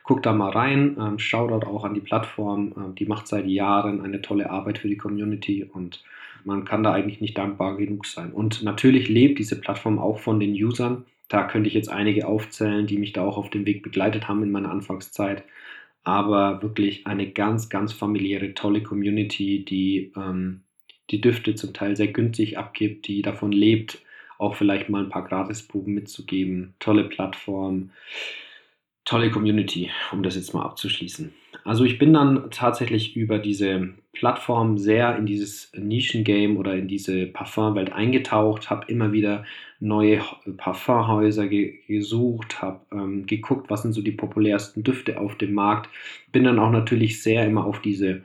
Guckt da mal rein, ähm, Shoutout auch an die Plattform, ähm, die macht seit Jahren eine tolle Arbeit für die Community und man kann da eigentlich nicht dankbar genug sein. Und natürlich lebt diese Plattform auch von den Usern. Da könnte ich jetzt einige aufzählen, die mich da auch auf dem Weg begleitet haben in meiner Anfangszeit. Aber wirklich eine ganz, ganz familiäre, tolle Community, die ähm, die Düfte zum Teil sehr günstig abgibt, die davon lebt, auch vielleicht mal ein paar Gratisproben mitzugeben. Tolle Plattform, tolle Community, um das jetzt mal abzuschließen. Also ich bin dann tatsächlich über diese Plattform sehr in dieses Nischengame oder in diese Parfumwelt eingetaucht, habe immer wieder neue Parfumhäuser ge gesucht, habe ähm, geguckt, was sind so die populärsten Düfte auf dem Markt. Bin dann auch natürlich sehr immer auf diese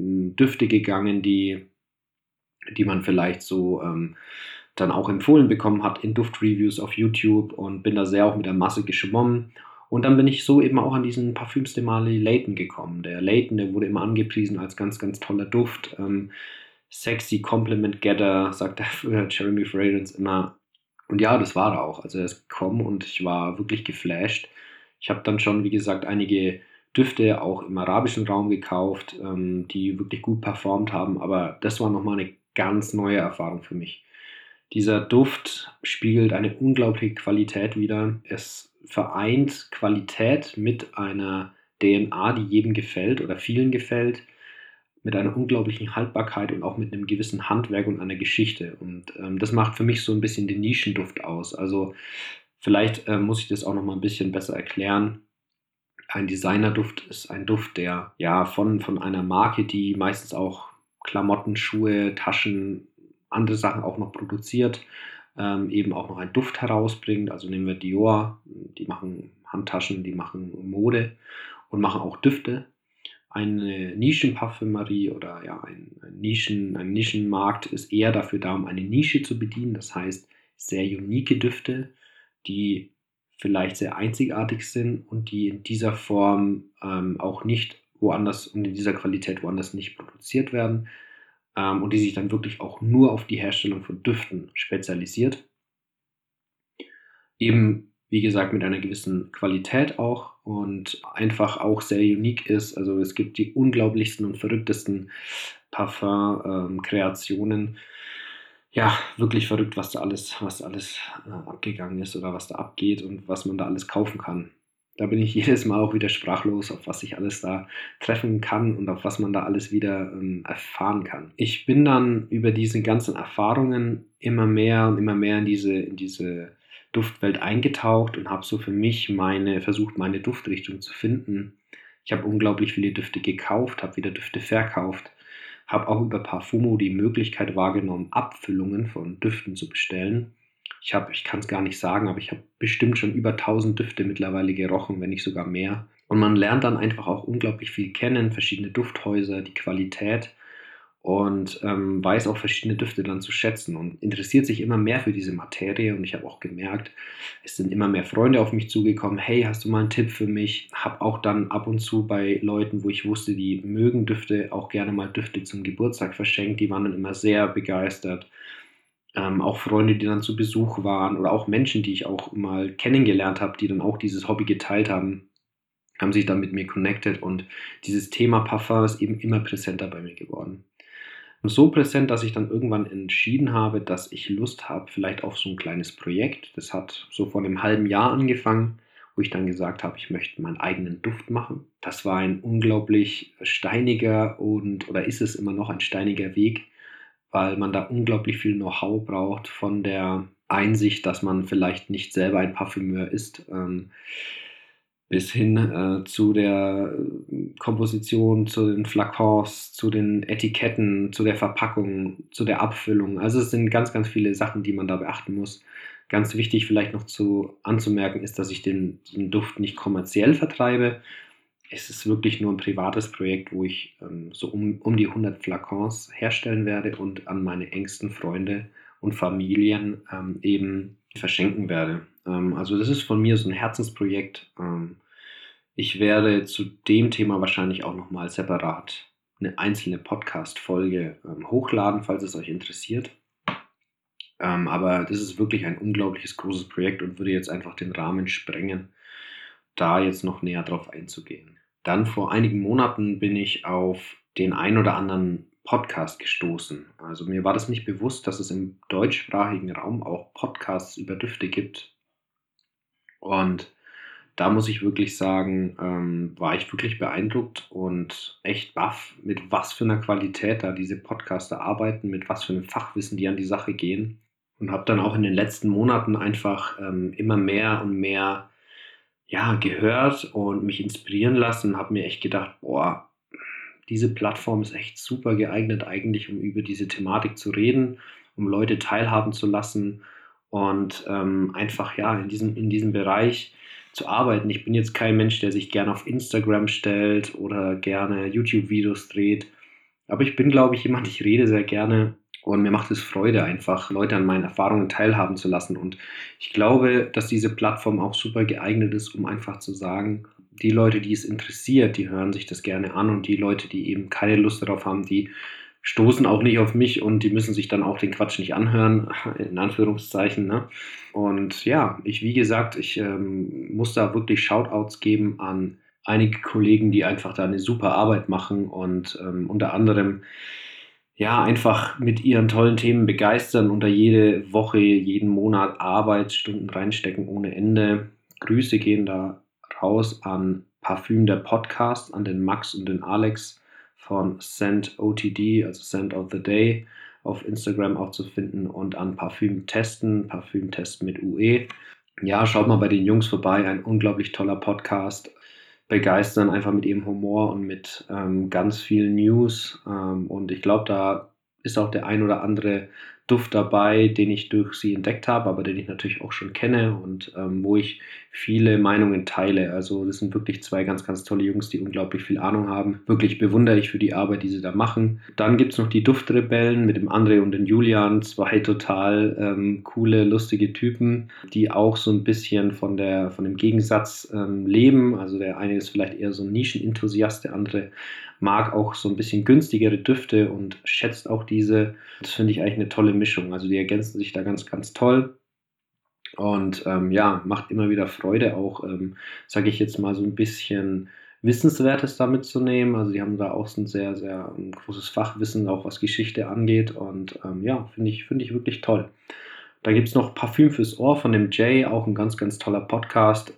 ähm, Düfte gegangen, die, die man vielleicht so ähm, dann auch empfohlen bekommen hat in Duftreviews auf YouTube und bin da sehr auch mit der Masse geschwommen. Und dann bin ich so eben auch an diesen Parfüms de Marley Layton gekommen. Der Layton, der wurde immer angepriesen als ganz, ganz toller Duft. Ähm, sexy Compliment Getter, sagt der Jeremy Fragrance immer. Und ja, das war er auch. Also er ist gekommen und ich war wirklich geflasht. Ich habe dann schon, wie gesagt, einige Düfte auch im arabischen Raum gekauft, ähm, die wirklich gut performt haben. Aber das war nochmal eine ganz neue Erfahrung für mich. Dieser Duft spiegelt eine unglaubliche Qualität wider. Es vereint Qualität mit einer DNA, die jedem gefällt oder vielen gefällt, mit einer unglaublichen Haltbarkeit und auch mit einem gewissen Handwerk und einer Geschichte. Und ähm, das macht für mich so ein bisschen den Nischenduft aus. Also vielleicht äh, muss ich das auch noch mal ein bisschen besser erklären. Ein Designerduft ist ein Duft, der ja von, von einer Marke, die meistens auch Klamotten, Schuhe, Taschen, andere Sachen auch noch produziert, ähm, eben auch noch einen Duft herausbringt. Also nehmen wir Dior, die machen Handtaschen, die machen Mode und machen auch Düfte. Eine Nischenparfümerie oder ja, ein, ein, Nischen, ein Nischenmarkt ist eher dafür da, um eine Nische zu bedienen. Das heißt, sehr unique Düfte, die vielleicht sehr einzigartig sind und die in dieser Form ähm, auch nicht woanders und in dieser Qualität woanders nicht produziert werden ähm, und die sich dann wirklich auch nur auf die Herstellung von Düften spezialisiert. Eben, wie gesagt, mit einer gewissen Qualität auch und einfach auch sehr unique ist. Also es gibt die unglaublichsten und verrücktesten Parfum-Kreationen. Ähm, ja, wirklich verrückt, was da alles, was alles äh, abgegangen ist oder was da abgeht und was man da alles kaufen kann da bin ich jedes Mal auch wieder sprachlos, auf was ich alles da treffen kann und auf was man da alles wieder ähm, erfahren kann. Ich bin dann über diese ganzen Erfahrungen immer mehr und immer mehr in diese, in diese Duftwelt eingetaucht und habe so für mich meine, versucht, meine Duftrichtung zu finden. Ich habe unglaublich viele Düfte gekauft, habe wieder Düfte verkauft, habe auch über Parfumo die Möglichkeit wahrgenommen, Abfüllungen von Düften zu bestellen ich habe, ich kann es gar nicht sagen, aber ich habe bestimmt schon über 1000 Düfte mittlerweile gerochen, wenn nicht sogar mehr. Und man lernt dann einfach auch unglaublich viel kennen, verschiedene Dufthäuser, die Qualität und ähm, weiß auch verschiedene Düfte dann zu schätzen und interessiert sich immer mehr für diese Materie. Und ich habe auch gemerkt, es sind immer mehr Freunde auf mich zugekommen. Hey, hast du mal einen Tipp für mich? Habe auch dann ab und zu bei Leuten, wo ich wusste, die mögen Düfte, auch gerne mal Düfte zum Geburtstag verschenkt. Die waren dann immer sehr begeistert ähm, auch Freunde, die dann zu Besuch waren oder auch Menschen, die ich auch mal kennengelernt habe, die dann auch dieses Hobby geteilt haben, haben sich dann mit mir connected und dieses Thema Parfum ist eben immer präsenter bei mir geworden. Und so präsent, dass ich dann irgendwann entschieden habe, dass ich Lust habe, vielleicht auf so ein kleines Projekt. Das hat so vor einem halben Jahr angefangen, wo ich dann gesagt habe, ich möchte meinen eigenen Duft machen. Das war ein unglaublich steiniger und, oder ist es immer noch ein steiniger Weg, weil man da unglaublich viel Know-how braucht von der Einsicht, dass man vielleicht nicht selber ein Parfümeur ist, ähm, bis hin äh, zu der Komposition, zu den Flakons, zu den Etiketten, zu der Verpackung, zu der Abfüllung. Also es sind ganz, ganz viele Sachen, die man da beachten muss. Ganz wichtig vielleicht noch zu anzumerken ist, dass ich den, den Duft nicht kommerziell vertreibe, es ist wirklich nur ein privates Projekt, wo ich ähm, so um, um die 100 Flakons herstellen werde und an meine engsten Freunde und Familien ähm, eben verschenken werde. Ähm, also das ist von mir so ein Herzensprojekt. Ähm, ich werde zu dem Thema wahrscheinlich auch nochmal separat eine einzelne Podcast-Folge ähm, hochladen, falls es euch interessiert. Ähm, aber das ist wirklich ein unglaubliches großes Projekt und würde jetzt einfach den Rahmen sprengen da jetzt noch näher drauf einzugehen. Dann vor einigen Monaten bin ich auf den ein oder anderen Podcast gestoßen. Also mir war das nicht bewusst, dass es im deutschsprachigen Raum auch Podcasts über Düfte gibt. Und da muss ich wirklich sagen, ähm, war ich wirklich beeindruckt und echt baff, mit was für einer Qualität da diese Podcaster arbeiten, mit was für einem Fachwissen die an die Sache gehen. Und habe dann auch in den letzten Monaten einfach ähm, immer mehr und mehr ja, gehört und mich inspirieren lassen, habe mir echt gedacht, boah, diese Plattform ist echt super geeignet eigentlich, um über diese Thematik zu reden, um Leute teilhaben zu lassen und ähm, einfach ja in diesem, in diesem Bereich zu arbeiten. Ich bin jetzt kein Mensch, der sich gerne auf Instagram stellt oder gerne YouTube-Videos dreht, aber ich bin, glaube ich, jemand, ich rede sehr gerne und mir macht es Freude, einfach Leute an meinen Erfahrungen teilhaben zu lassen. Und ich glaube, dass diese Plattform auch super geeignet ist, um einfach zu sagen, die Leute, die es interessiert, die hören sich das gerne an und die Leute, die eben keine Lust darauf haben, die stoßen auch nicht auf mich und die müssen sich dann auch den Quatsch nicht anhören, in Anführungszeichen. Ne? Und ja, ich, wie gesagt, ich ähm, muss da wirklich Shoutouts geben an einige Kollegen, die einfach da eine super Arbeit machen und ähm, unter anderem ja, einfach mit ihren tollen Themen begeistern und da jede Woche, jeden Monat Arbeitsstunden reinstecken ohne Ende. Grüße gehen da raus an Parfüm der Podcast, an den Max und den Alex von Send OTD, also Send of the Day, auf Instagram auch zu finden und an Parfüm testen, Parfüm testen mit UE. Ja, schaut mal bei den Jungs vorbei, ein unglaublich toller Podcast begeistern, einfach mit ihrem Humor und mit ähm, ganz vielen News. Ähm, und ich glaube, da ist auch der ein oder andere Duft dabei, den ich durch sie entdeckt habe, aber den ich natürlich auch schon kenne und ähm, wo ich viele Meinungen teile. Also das sind wirklich zwei ganz, ganz tolle Jungs, die unglaublich viel Ahnung haben. Wirklich bewundere ich für die Arbeit, die sie da machen. Dann gibt es noch die Duftrebellen mit dem André und dem Julian, zwei total ähm, coole, lustige Typen, die auch so ein bisschen von, der, von dem Gegensatz ähm, leben. Also der eine ist vielleicht eher so ein Nischenenthusiast, der andere mag auch so ein bisschen günstigere Düfte und schätzt auch diese. Das finde ich eigentlich eine tolle Mischung. Also die ergänzen sich da ganz, ganz toll. Und ähm, ja, macht immer wieder Freude, auch, ähm, sage ich jetzt mal, so ein bisschen Wissenswertes damit zu nehmen. Also die haben da auch so ein sehr, sehr ein großes Fachwissen, auch was Geschichte angeht. Und ähm, ja, finde ich, find ich wirklich toll. Da gibt es noch Parfüm fürs Ohr von dem Jay, auch ein ganz, ganz toller Podcast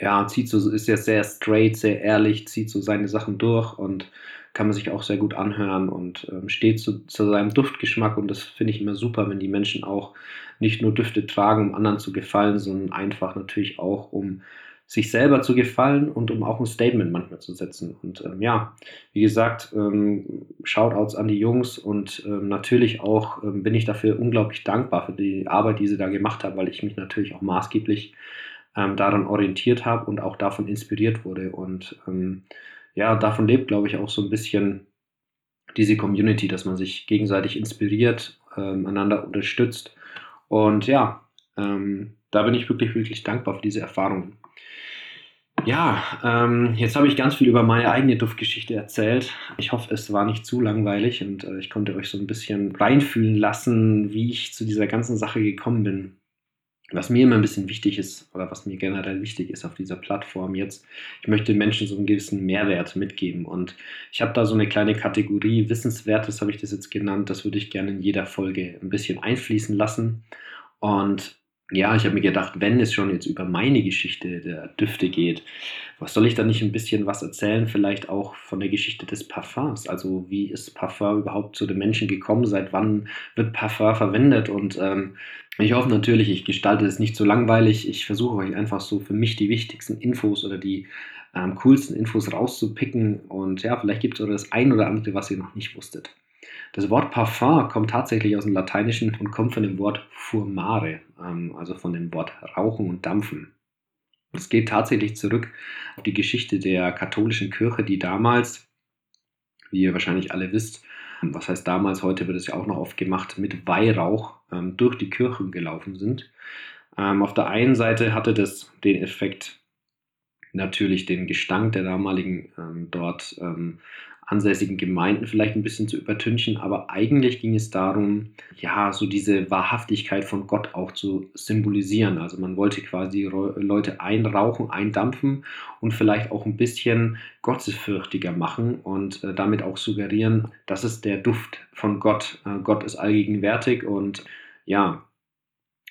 ja, zieht so, ist ja sehr straight, sehr ehrlich, zieht so seine Sachen durch und kann man sich auch sehr gut anhören und ähm, steht zu, zu, seinem Duftgeschmack und das finde ich immer super, wenn die Menschen auch nicht nur Düfte tragen, um anderen zu gefallen, sondern einfach natürlich auch, um sich selber zu gefallen und um auch ein Statement manchmal zu setzen. Und ähm, ja, wie gesagt, ähm, Shoutouts an die Jungs und ähm, natürlich auch ähm, bin ich dafür unglaublich dankbar für die Arbeit, die sie da gemacht haben, weil ich mich natürlich auch maßgeblich ähm, daran orientiert habe und auch davon inspiriert wurde. Und ähm, ja, davon lebt, glaube ich, auch so ein bisschen diese Community, dass man sich gegenseitig inspiriert, ähm, einander unterstützt. Und ja, ähm, da bin ich wirklich, wirklich dankbar für diese Erfahrungen. Ja, ähm, jetzt habe ich ganz viel über meine eigene Duftgeschichte erzählt. Ich hoffe, es war nicht zu langweilig und äh, ich konnte euch so ein bisschen reinfühlen lassen, wie ich zu dieser ganzen Sache gekommen bin was mir immer ein bisschen wichtig ist oder was mir generell wichtig ist auf dieser Plattform jetzt, ich möchte Menschen so einen gewissen Mehrwert mitgeben und ich habe da so eine kleine Kategorie Wissenswertes, habe ich das jetzt genannt, das würde ich gerne in jeder Folge ein bisschen einfließen lassen und ja, ich habe mir gedacht, wenn es schon jetzt über meine Geschichte der Düfte geht, was soll ich da nicht ein bisschen was erzählen? Vielleicht auch von der Geschichte des Parfums. Also wie ist Parfum überhaupt zu den Menschen gekommen? Seit wann wird Parfum verwendet? Und ähm, ich hoffe natürlich, ich gestalte es nicht so langweilig. Ich versuche euch einfach so für mich die wichtigsten Infos oder die ähm, coolsten Infos rauszupicken. Und ja, vielleicht gibt es oder das ein oder andere, was ihr noch nicht wusstet. Das Wort Parfum kommt tatsächlich aus dem Lateinischen und kommt von dem Wort fumare, ähm, also von dem Wort Rauchen und Dampfen. Es geht tatsächlich zurück auf die Geschichte der katholischen Kirche, die damals, wie ihr wahrscheinlich alle wisst, was heißt damals, heute wird es ja auch noch oft gemacht, mit Weihrauch ähm, durch die Kirchen gelaufen sind. Ähm, auf der einen Seite hatte das den Effekt, natürlich den Gestank der damaligen ähm, dort ähm, ansässigen Gemeinden vielleicht ein bisschen zu übertünchen, aber eigentlich ging es darum, ja, so diese Wahrhaftigkeit von Gott auch zu symbolisieren. Also man wollte quasi Leute einrauchen, eindampfen und vielleicht auch ein bisschen gottesfürchtiger machen und äh, damit auch suggerieren, das ist der Duft von Gott. Äh, Gott ist allgegenwärtig und ja,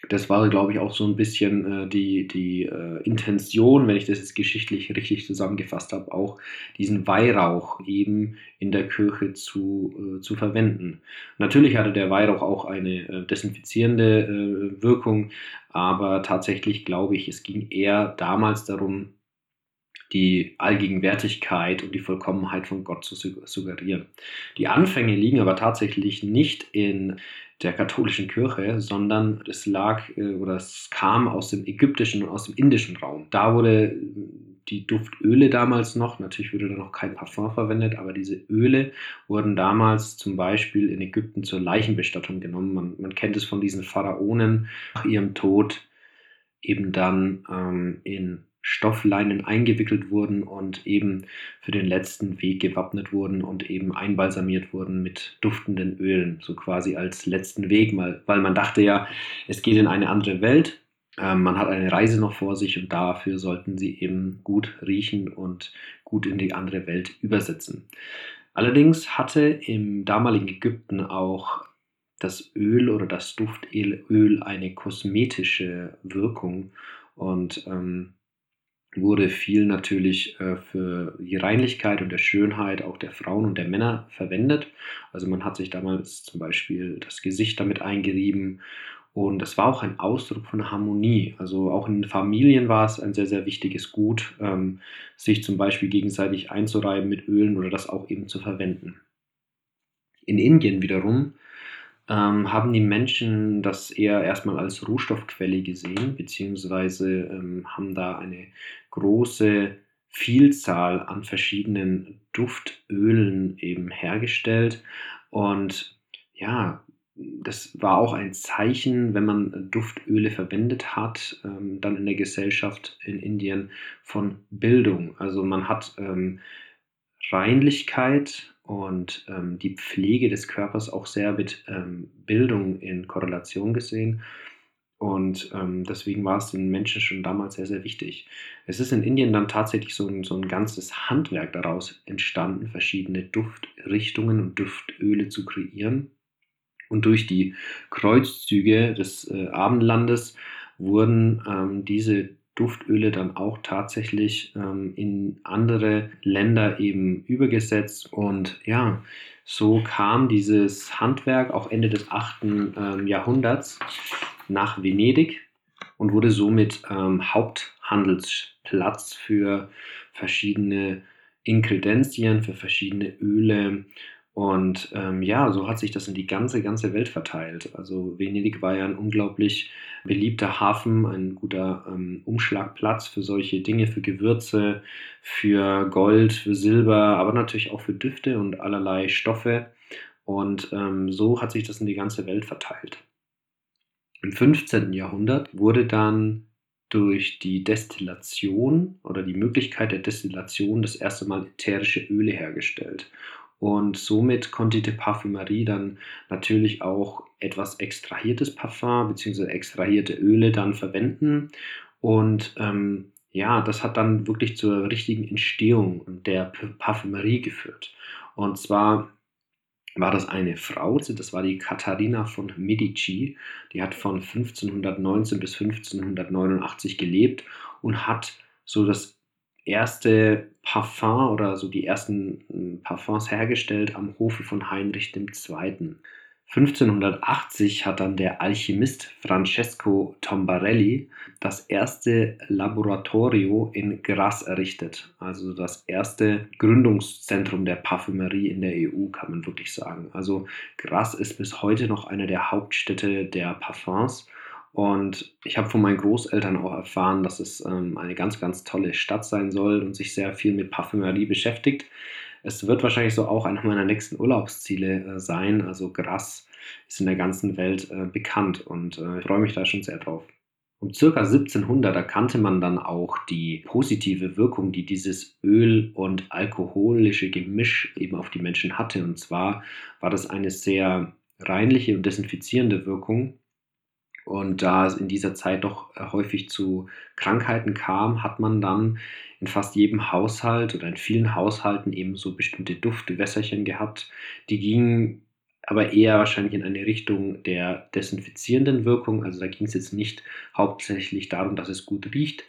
das war, glaube ich, auch so ein bisschen äh, die, die äh, Intention, wenn ich das jetzt geschichtlich richtig zusammengefasst habe, auch diesen Weihrauch eben in der Kirche zu, äh, zu verwenden. Natürlich hatte der Weihrauch auch eine äh, desinfizierende äh, Wirkung, aber tatsächlich glaube ich, es ging eher damals darum, die Allgegenwärtigkeit und die Vollkommenheit von Gott zu suggerieren. Die Anfänge liegen aber tatsächlich nicht in der katholischen Kirche, sondern es lag äh, oder es kam aus dem ägyptischen und aus dem indischen Raum. Da wurde die Duftöle damals noch, natürlich wurde da noch kein Parfum verwendet, aber diese Öle wurden damals zum Beispiel in Ägypten zur Leichenbestattung genommen. Man, man kennt es von diesen Pharaonen nach ihrem Tod eben dann ähm, in Stoffleinen eingewickelt wurden und eben für den letzten Weg gewappnet wurden und eben einbalsamiert wurden mit duftenden Ölen, so quasi als letzten Weg, weil man dachte ja, es geht in eine andere Welt, ähm, man hat eine Reise noch vor sich und dafür sollten sie eben gut riechen und gut in die andere Welt übersetzen. Allerdings hatte im damaligen Ägypten auch das Öl oder das Duftöl eine kosmetische Wirkung und ähm, wurde viel natürlich äh, für die Reinlichkeit und der Schönheit auch der Frauen und der Männer verwendet. Also man hat sich damals zum Beispiel das Gesicht damit eingerieben und es war auch ein Ausdruck von Harmonie. Also auch in Familien war es ein sehr, sehr wichtiges Gut, ähm, sich zum Beispiel gegenseitig einzureiben mit Ölen oder das auch eben zu verwenden. In Indien wiederum ähm, haben die Menschen das eher erstmal als Rohstoffquelle gesehen, beziehungsweise ähm, haben da eine große Vielzahl an verschiedenen Duftölen eben hergestellt. Und ja, das war auch ein Zeichen, wenn man Duftöle verwendet hat, ähm, dann in der Gesellschaft in Indien von Bildung. Also man hat ähm, Reinlichkeit und ähm, die Pflege des Körpers auch sehr mit ähm, Bildung in Korrelation gesehen. Und ähm, deswegen war es den Menschen schon damals sehr, sehr wichtig. Es ist in Indien dann tatsächlich so ein, so ein ganzes Handwerk daraus entstanden, verschiedene Duftrichtungen und Duftöle zu kreieren. Und durch die Kreuzzüge des äh, Abendlandes wurden ähm, diese Duftöle dann auch tatsächlich ähm, in andere Länder eben übergesetzt. Und ja, so kam dieses Handwerk auch Ende des 8. Ähm, Jahrhunderts nach Venedig und wurde somit ähm, Haupthandelsplatz für verschiedene Inkredenzien, für verschiedene Öle und ähm, ja, so hat sich das in die ganze, ganze Welt verteilt. Also Venedig war ja ein unglaublich beliebter Hafen, ein guter ähm, Umschlagplatz für solche Dinge, für Gewürze, für Gold, für Silber, aber natürlich auch für Düfte und allerlei Stoffe. Und ähm, so hat sich das in die ganze Welt verteilt. Im 15. Jahrhundert wurde dann durch die Destillation oder die Möglichkeit der Destillation das erste Mal ätherische Öle hergestellt. Und somit konnte die Parfümerie dann natürlich auch etwas extrahiertes Parfum bzw. extrahierte Öle dann verwenden. Und ähm, ja, das hat dann wirklich zur richtigen Entstehung der Parfümerie geführt. Und zwar war das eine Frau, das war die Katharina von Medici, die hat von 1519 bis 1589 gelebt und hat so das erste Parfum oder so die ersten hm, Parfums hergestellt am Hofe von Heinrich II. 1580 hat dann der Alchemist Francesco Tombarelli das erste Laboratorio in Gras errichtet, also das erste Gründungszentrum der Parfümerie in der EU, kann man wirklich sagen. Also Gras ist bis heute noch eine der Hauptstädte der Parfums und ich habe von meinen Großeltern auch erfahren, dass es ähm, eine ganz, ganz tolle Stadt sein soll und sich sehr viel mit Parfümerie beschäftigt. Es wird wahrscheinlich so auch einer meiner nächsten Urlaubsziele äh, sein. Also Gras ist in der ganzen Welt äh, bekannt und äh, ich freue mich da schon sehr drauf. Um circa 1700 erkannte man dann auch die positive Wirkung, die dieses Öl und alkoholische Gemisch eben auf die Menschen hatte. Und zwar war das eine sehr reinliche und desinfizierende Wirkung. Und da es in dieser Zeit doch äh, häufig zu Krankheiten kam, hat man dann in fast jedem Haushalt oder in vielen Haushalten eben so bestimmte Duftwässerchen gehabt. Die gingen aber eher wahrscheinlich in eine Richtung der desinfizierenden Wirkung. Also da ging es jetzt nicht hauptsächlich darum, dass es gut riecht,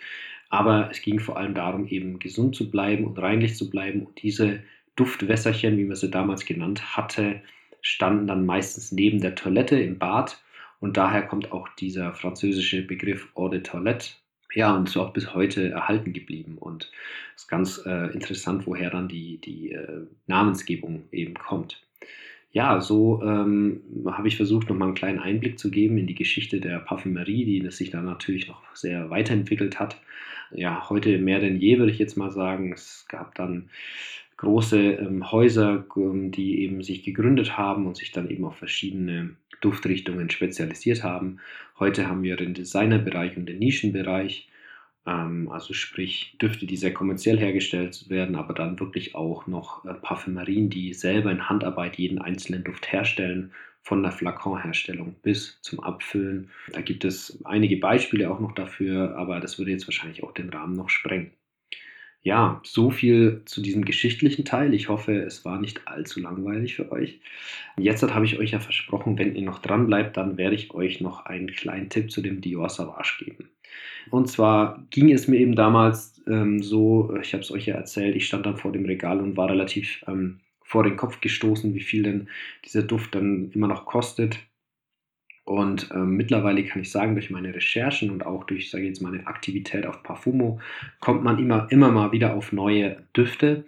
aber es ging vor allem darum, eben gesund zu bleiben und reinlich zu bleiben. Und diese Duftwässerchen, wie man sie damals genannt hatte, standen dann meistens neben der Toilette im Bad. Und daher kommt auch dieser französische Begriff Eau de Toilette. Ja, und so auch bis heute erhalten geblieben. Und es ist ganz äh, interessant, woher dann die, die äh, Namensgebung eben kommt ja, so ähm, habe ich versucht, nochmal einen kleinen Einblick zu geben in die Geschichte der Parfümerie, die sich dann natürlich noch sehr weiterentwickelt hat. Ja, heute mehr denn je, würde ich jetzt mal sagen. Es gab dann große ähm, Häuser, ähm, die eben sich gegründet haben und sich dann eben auf verschiedene Duftrichtungen spezialisiert haben. Heute haben wir den Designerbereich und den Nischenbereich. Ähm, also sprich Düfte, die sehr kommerziell hergestellt werden, aber dann wirklich auch noch äh, Parfümerien, die selber in Handarbeit jeden einzelnen Duft herstellen, von der Flakonherstellung bis zum Abfüllen. Da gibt es einige Beispiele auch noch dafür, aber das würde jetzt wahrscheinlich auch den Rahmen noch sprengen. Ja, so viel zu diesem geschichtlichen Teil. Ich hoffe, es war nicht allzu langweilig für euch. Jetzt habe ich euch ja versprochen, wenn ihr noch dran bleibt, dann werde ich euch noch einen kleinen Tipp zu dem Dior Savage geben. Und zwar ging es mir eben damals ähm, so, ich habe es euch ja erzählt, ich stand dann vor dem Regal und war relativ ähm, vor den Kopf gestoßen, wie viel denn dieser Duft dann immer noch kostet. Und ähm, mittlerweile kann ich sagen, durch meine Recherchen und auch durch, sage ich jetzt, meine Aktivität auf Parfumo, kommt man immer, immer mal wieder auf neue Düfte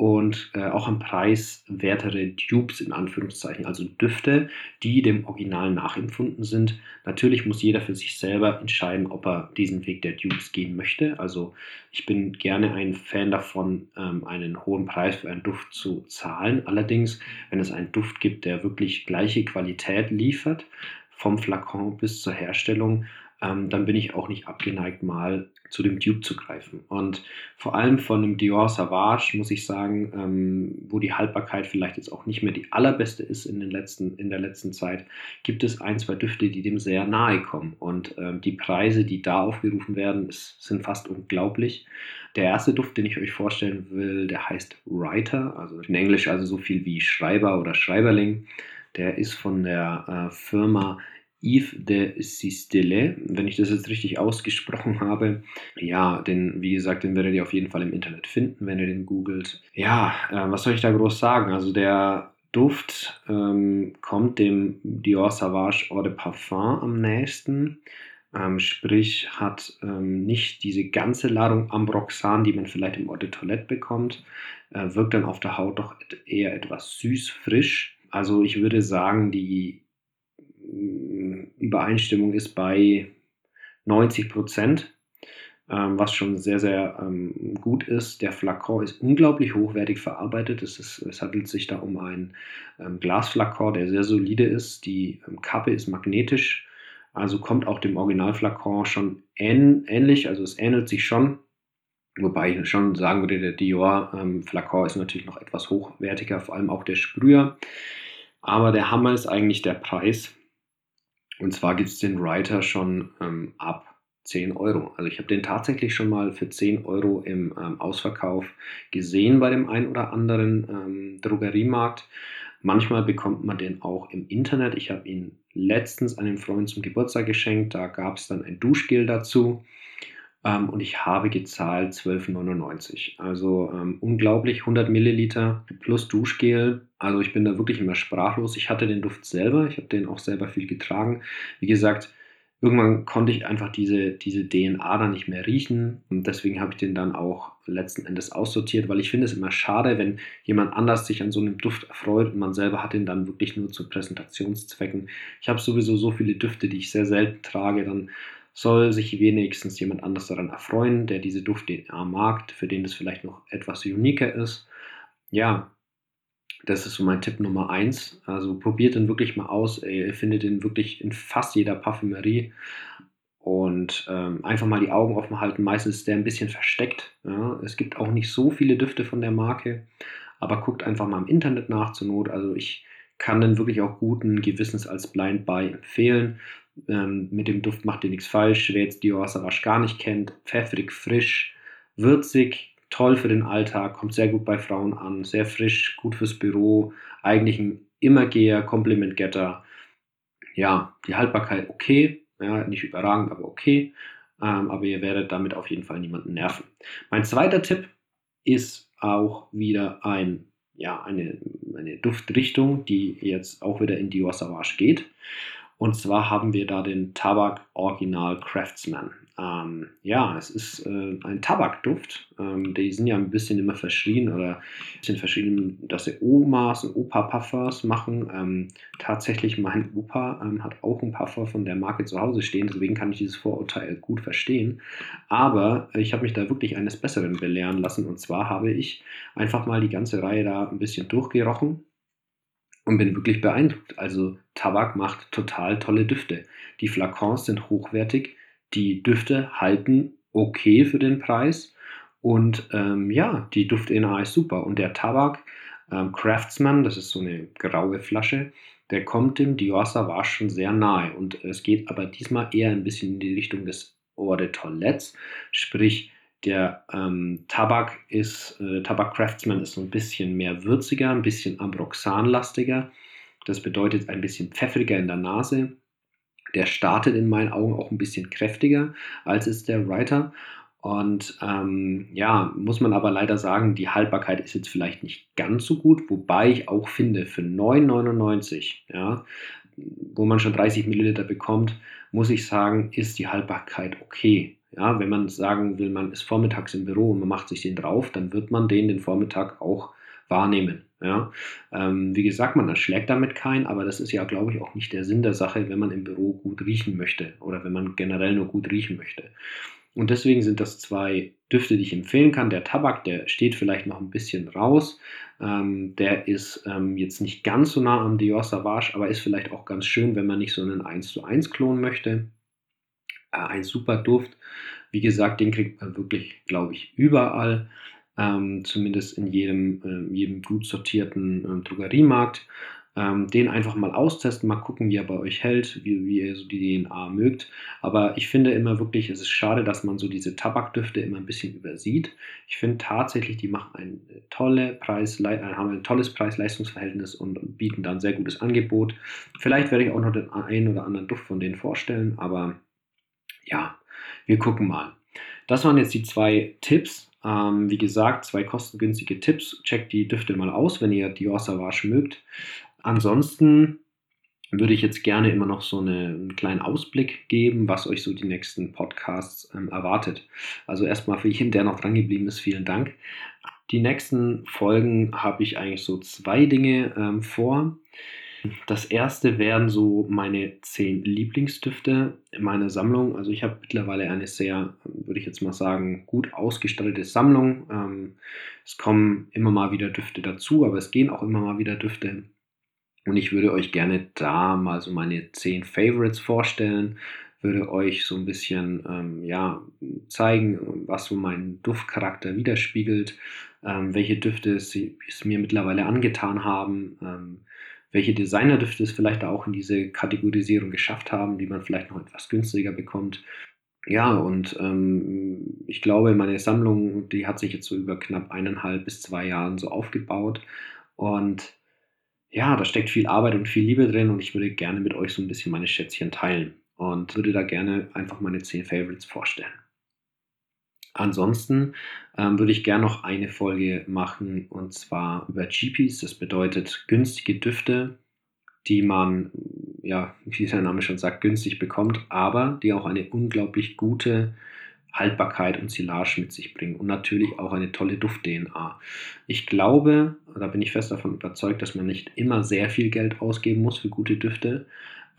und äh, auch am Preis wertere Dupes in Anführungszeichen, also Düfte, die dem Original nachempfunden sind. Natürlich muss jeder für sich selber entscheiden, ob er diesen Weg der Dupes gehen möchte. Also ich bin gerne ein Fan davon, ähm, einen hohen Preis für einen Duft zu zahlen. Allerdings, wenn es einen Duft gibt, der wirklich gleiche Qualität liefert, vom Flakon bis zur Herstellung, ähm, dann bin ich auch nicht abgeneigt, mal zu dem Dupe zu greifen. Und vor allem von dem Dior Savage muss ich sagen, ähm, wo die Haltbarkeit vielleicht jetzt auch nicht mehr die allerbeste ist in, den letzten, in der letzten Zeit, gibt es ein, zwei Düfte, die dem sehr nahe kommen. Und ähm, die Preise, die da aufgerufen werden, ist, sind fast unglaublich. Der erste Duft, den ich euch vorstellen will, der heißt Writer, also in Englisch also so viel wie Schreiber oder Schreiberling. Der ist von der äh, Firma Yves de Sistele, wenn ich das jetzt richtig ausgesprochen habe. Ja, den, wie gesagt, den werdet ihr auf jeden Fall im Internet finden, wenn ihr den googelt. Ja, äh, was soll ich da groß sagen? Also der Duft ähm, kommt dem Dior Sauvage Eau de Parfum am nächsten. Ähm, sprich, hat ähm, nicht diese ganze Ladung Ambroxan, die man vielleicht im Eau de Toilette bekommt, äh, wirkt dann auf der Haut doch eher etwas süß-frisch. Also ich würde sagen, die Übereinstimmung ist bei 90 Prozent, ähm, was schon sehr, sehr ähm, gut ist. Der Flakon ist unglaublich hochwertig verarbeitet. Es, ist, es handelt sich da um einen ähm, Glasflakon, der sehr solide ist. Die ähm, Kappe ist magnetisch, also kommt auch dem Originalflakon schon ähn ähnlich, also es ähnelt sich schon. Wobei ich schon sagen würde, der Dior ähm, Flakon ist natürlich noch etwas hochwertiger, vor allem auch der Sprüher. Aber der Hammer ist eigentlich der Preis. Und zwar gibt es den Writer schon ähm, ab 10 Euro. Also ich habe den tatsächlich schon mal für 10 Euro im ähm, Ausverkauf gesehen bei dem einen oder anderen ähm, Drogeriemarkt. Manchmal bekommt man den auch im Internet. Ich habe ihn letztens einem Freund zum Geburtstag geschenkt. Da gab es dann ein Duschgel dazu. Ähm, und ich habe gezahlt 12,99. Also ähm, unglaublich, 100 Milliliter plus Duschgel. Also ich bin da wirklich immer sprachlos. Ich hatte den Duft selber, ich habe den auch selber viel getragen. Wie gesagt, irgendwann konnte ich einfach diese, diese DNA dann nicht mehr riechen und deswegen habe ich den dann auch letzten Endes aussortiert, weil ich finde es immer schade, wenn jemand anders sich an so einem Duft erfreut und man selber hat den dann wirklich nur zu Präsentationszwecken. Ich habe sowieso so viele Düfte, die ich sehr selten trage, dann soll sich wenigstens jemand anders daran erfreuen, der diese Duft-DNA mag, für den das vielleicht noch etwas uniker ist. Ja, das ist so mein Tipp Nummer eins. Also probiert den wirklich mal aus. Ihr findet den wirklich in fast jeder Parfümerie. und ähm, einfach mal die Augen offen halten. Meistens ist der ein bisschen versteckt. Ja. Es gibt auch nicht so viele Düfte von der Marke, aber guckt einfach mal im Internet nach zur Not. Also ich kann den wirklich auch guten Gewissens als Blind Buy empfehlen. Ähm, mit dem Duft macht ihr nichts falsch. Wer jetzt Dior Savage gar nicht kennt, pfeffrig, frisch, würzig, toll für den Alltag, kommt sehr gut bei Frauen an, sehr frisch, gut fürs Büro, eigentlich ein Immergeher, Komplimentgetter. Ja, die Haltbarkeit okay, ja, nicht überragend, aber okay. Ähm, aber ihr werdet damit auf jeden Fall niemanden nerven. Mein zweiter Tipp ist auch wieder ein, ja, eine, eine Duftrichtung, die jetzt auch wieder in Dior Savage geht. Und zwar haben wir da den Tabak Original Craftsman. Ähm, ja, es ist äh, ein Tabakduft. Ähm, die sind ja ein bisschen immer verschrien oder ein bisschen verschrien, dass sie Omas und Opa-Puffers machen. Ähm, tatsächlich, mein Opa ähm, hat auch einen Puffer von der Marke zu Hause stehen, deswegen kann ich dieses Vorurteil gut verstehen. Aber ich habe mich da wirklich eines Besseren belehren lassen. Und zwar habe ich einfach mal die ganze Reihe da ein bisschen durchgerochen und bin wirklich beeindruckt. Also Tabak macht total tolle Düfte. Die Flakons sind hochwertig, die Düfte halten okay für den Preis und ähm, ja, die Duft-NA ist super. Und der Tabak ähm, Craftsman, das ist so eine graue Flasche, der kommt dem Dior Sauvage schon sehr nahe. Und es geht aber diesmal eher ein bisschen in die Richtung des Eau de Toilettes, sprich der ähm, Tabak ist, äh, Tabak Craftsman ist so ein bisschen mehr würziger, ein bisschen Ambroxanlastiger. Das bedeutet ein bisschen pfeffriger in der Nase. Der startet in meinen Augen auch ein bisschen kräftiger als ist der Writer. Und ähm, ja, muss man aber leider sagen, die Haltbarkeit ist jetzt vielleicht nicht ganz so gut, wobei ich auch finde, für 9,99, ja, wo man schon 30 Milliliter bekommt, muss ich sagen, ist die Haltbarkeit okay. Ja, wenn man sagen will, man ist vormittags im Büro und man macht sich den drauf, dann wird man den den Vormittag auch wahrnehmen. Ja, ähm, wie gesagt, man erschlägt damit keinen, aber das ist ja, glaube ich, auch nicht der Sinn der Sache, wenn man im Büro gut riechen möchte oder wenn man generell nur gut riechen möchte. Und deswegen sind das zwei Düfte, die ich empfehlen kann. Der Tabak, der steht vielleicht noch ein bisschen raus. Ähm, der ist ähm, jetzt nicht ganz so nah am Dior Savage, aber ist vielleicht auch ganz schön, wenn man nicht so einen 1 zu 1 Klon möchte. Äh, ein super Duft. Wie gesagt, den kriegt man wirklich, glaube ich, überall. Ähm, zumindest in jedem, äh, jedem gut sortierten äh, Drogeriemarkt. Ähm, den einfach mal austesten, mal gucken, wie er bei euch hält, wie, wie ihr so die DNA mögt. Aber ich finde immer wirklich, es ist schade, dass man so diese Tabakdüfte immer ein bisschen übersieht. Ich finde tatsächlich, die machen ein, tolle Preis, äh, haben ein tolles Preis-Leistungs-Verhältnis und bieten dann ein sehr gutes Angebot. Vielleicht werde ich auch noch den einen oder anderen Duft von denen vorstellen, aber ja, wir gucken mal. Das waren jetzt die zwei Tipps. Ähm, wie gesagt, zwei kostengünstige Tipps. Checkt die Düfte mal aus, wenn ihr Dior Savage mögt. Ansonsten würde ich jetzt gerne immer noch so eine, einen kleinen Ausblick geben, was euch so die nächsten Podcasts ähm, erwartet. Also erstmal für jeden, der noch dran geblieben ist, vielen Dank. Die nächsten Folgen habe ich eigentlich so zwei Dinge ähm, vor. Das erste wären so meine zehn Lieblingsdüfte in meiner Sammlung. Also ich habe mittlerweile eine sehr, würde ich jetzt mal sagen, gut ausgestattete Sammlung. Ähm, es kommen immer mal wieder Düfte dazu, aber es gehen auch immer mal wieder Düfte. Und ich würde euch gerne da mal so meine zehn Favorites vorstellen, würde euch so ein bisschen ähm, ja, zeigen, was so mein Duftcharakter widerspiegelt, ähm, welche Düfte es, es, mir mittlerweile angetan haben ähm, welche Designerdüfte es vielleicht auch in diese Kategorisierung geschafft haben, die man vielleicht noch etwas günstiger bekommt. Ja, und ähm, ich glaube, meine Sammlung, die hat sich jetzt so über knapp eineinhalb bis zwei Jahren so aufgebaut. Und ja, da steckt viel Arbeit und viel Liebe drin und ich würde gerne mit euch so ein bisschen meine Schätzchen teilen und würde da gerne einfach meine zehn Favorites vorstellen. Ansonsten ähm, würde ich gerne noch eine Folge machen und zwar über GPs. Das bedeutet günstige Düfte, die man, ja, wie der Name schon sagt, günstig bekommt, aber die auch eine unglaublich gute Haltbarkeit und Silage mit sich bringen und natürlich auch eine tolle Duft-DNA. Ich glaube, da bin ich fest davon überzeugt, dass man nicht immer sehr viel Geld ausgeben muss für gute Düfte,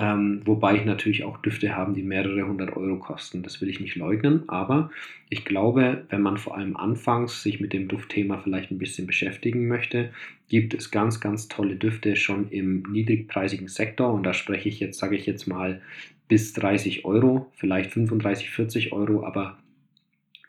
Ähm, wobei ich natürlich auch Düfte habe, die mehrere hundert Euro kosten. Das will ich nicht leugnen. Aber ich glaube, wenn man vor allem anfangs sich mit dem Duftthema vielleicht ein bisschen beschäftigen möchte, gibt es ganz, ganz tolle Düfte schon im niedrigpreisigen Sektor. Und da spreche ich jetzt, sage ich jetzt mal, bis 30 Euro, vielleicht 35, 40 Euro, aber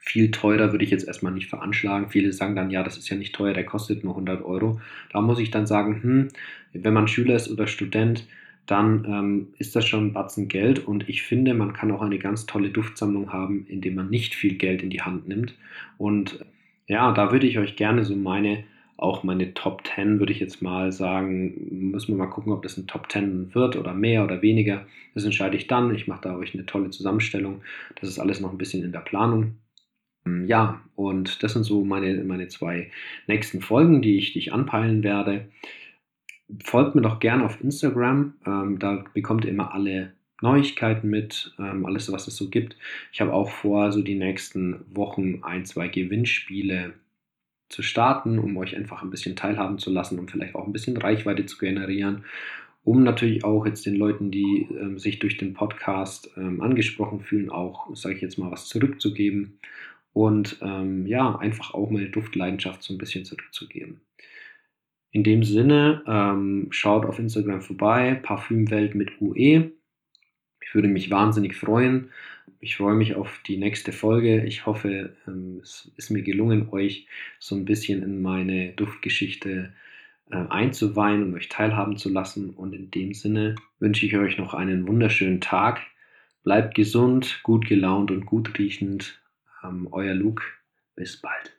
viel teurer würde ich jetzt erstmal nicht veranschlagen. Viele sagen dann, ja, das ist ja nicht teuer, der kostet nur 100 Euro. Da muss ich dann sagen, hm, wenn man Schüler ist oder Student, dann ähm, ist das schon ein Batzen Geld und ich finde, man kann auch eine ganz tolle Duftsammlung haben, indem man nicht viel Geld in die Hand nimmt. Und ja, da würde ich euch gerne so meine, auch meine Top 10 würde ich jetzt mal sagen, müssen wir mal gucken, ob das ein Top 10 wird oder mehr oder weniger. Das entscheide ich dann. Ich mache da euch eine tolle Zusammenstellung. Das ist alles noch ein bisschen in der Planung. Hm, ja, und das sind so meine, meine zwei nächsten Folgen, die ich, die ich anpeilen werde folgt mir doch gerne auf Instagram. Ähm, da bekommt ihr immer alle Neuigkeiten mit, ähm, alles, was es so gibt. Ich habe auch vor, so die nächsten Wochen ein, zwei Gewinnspiele zu starten, um euch einfach ein bisschen teilhaben zu lassen, um vielleicht auch ein bisschen Reichweite zu generieren, um natürlich auch jetzt den Leuten, die ähm, sich durch den Podcast ähm, angesprochen fühlen, auch, sage ich jetzt mal, was zurückzugeben und ähm, ja, einfach auch meine Duftleidenschaft so ein bisschen zurückzugeben. In dem Sinne, ähm, schaut auf Instagram vorbei, Parfümwelt mit UE. Ich würde mich wahnsinnig freuen. Ich freue mich auf die nächste Folge. Ich hoffe, ähm, es ist mir gelungen, euch so ein bisschen in meine Duftgeschichte äh, einzuweihen und euch teilhaben zu lassen. Und in dem Sinne wünsche ich euch noch einen wunderschönen Tag. Bleibt gesund, gut gelaunt und gut riechend. Ähm, euer Luke. Bis bald.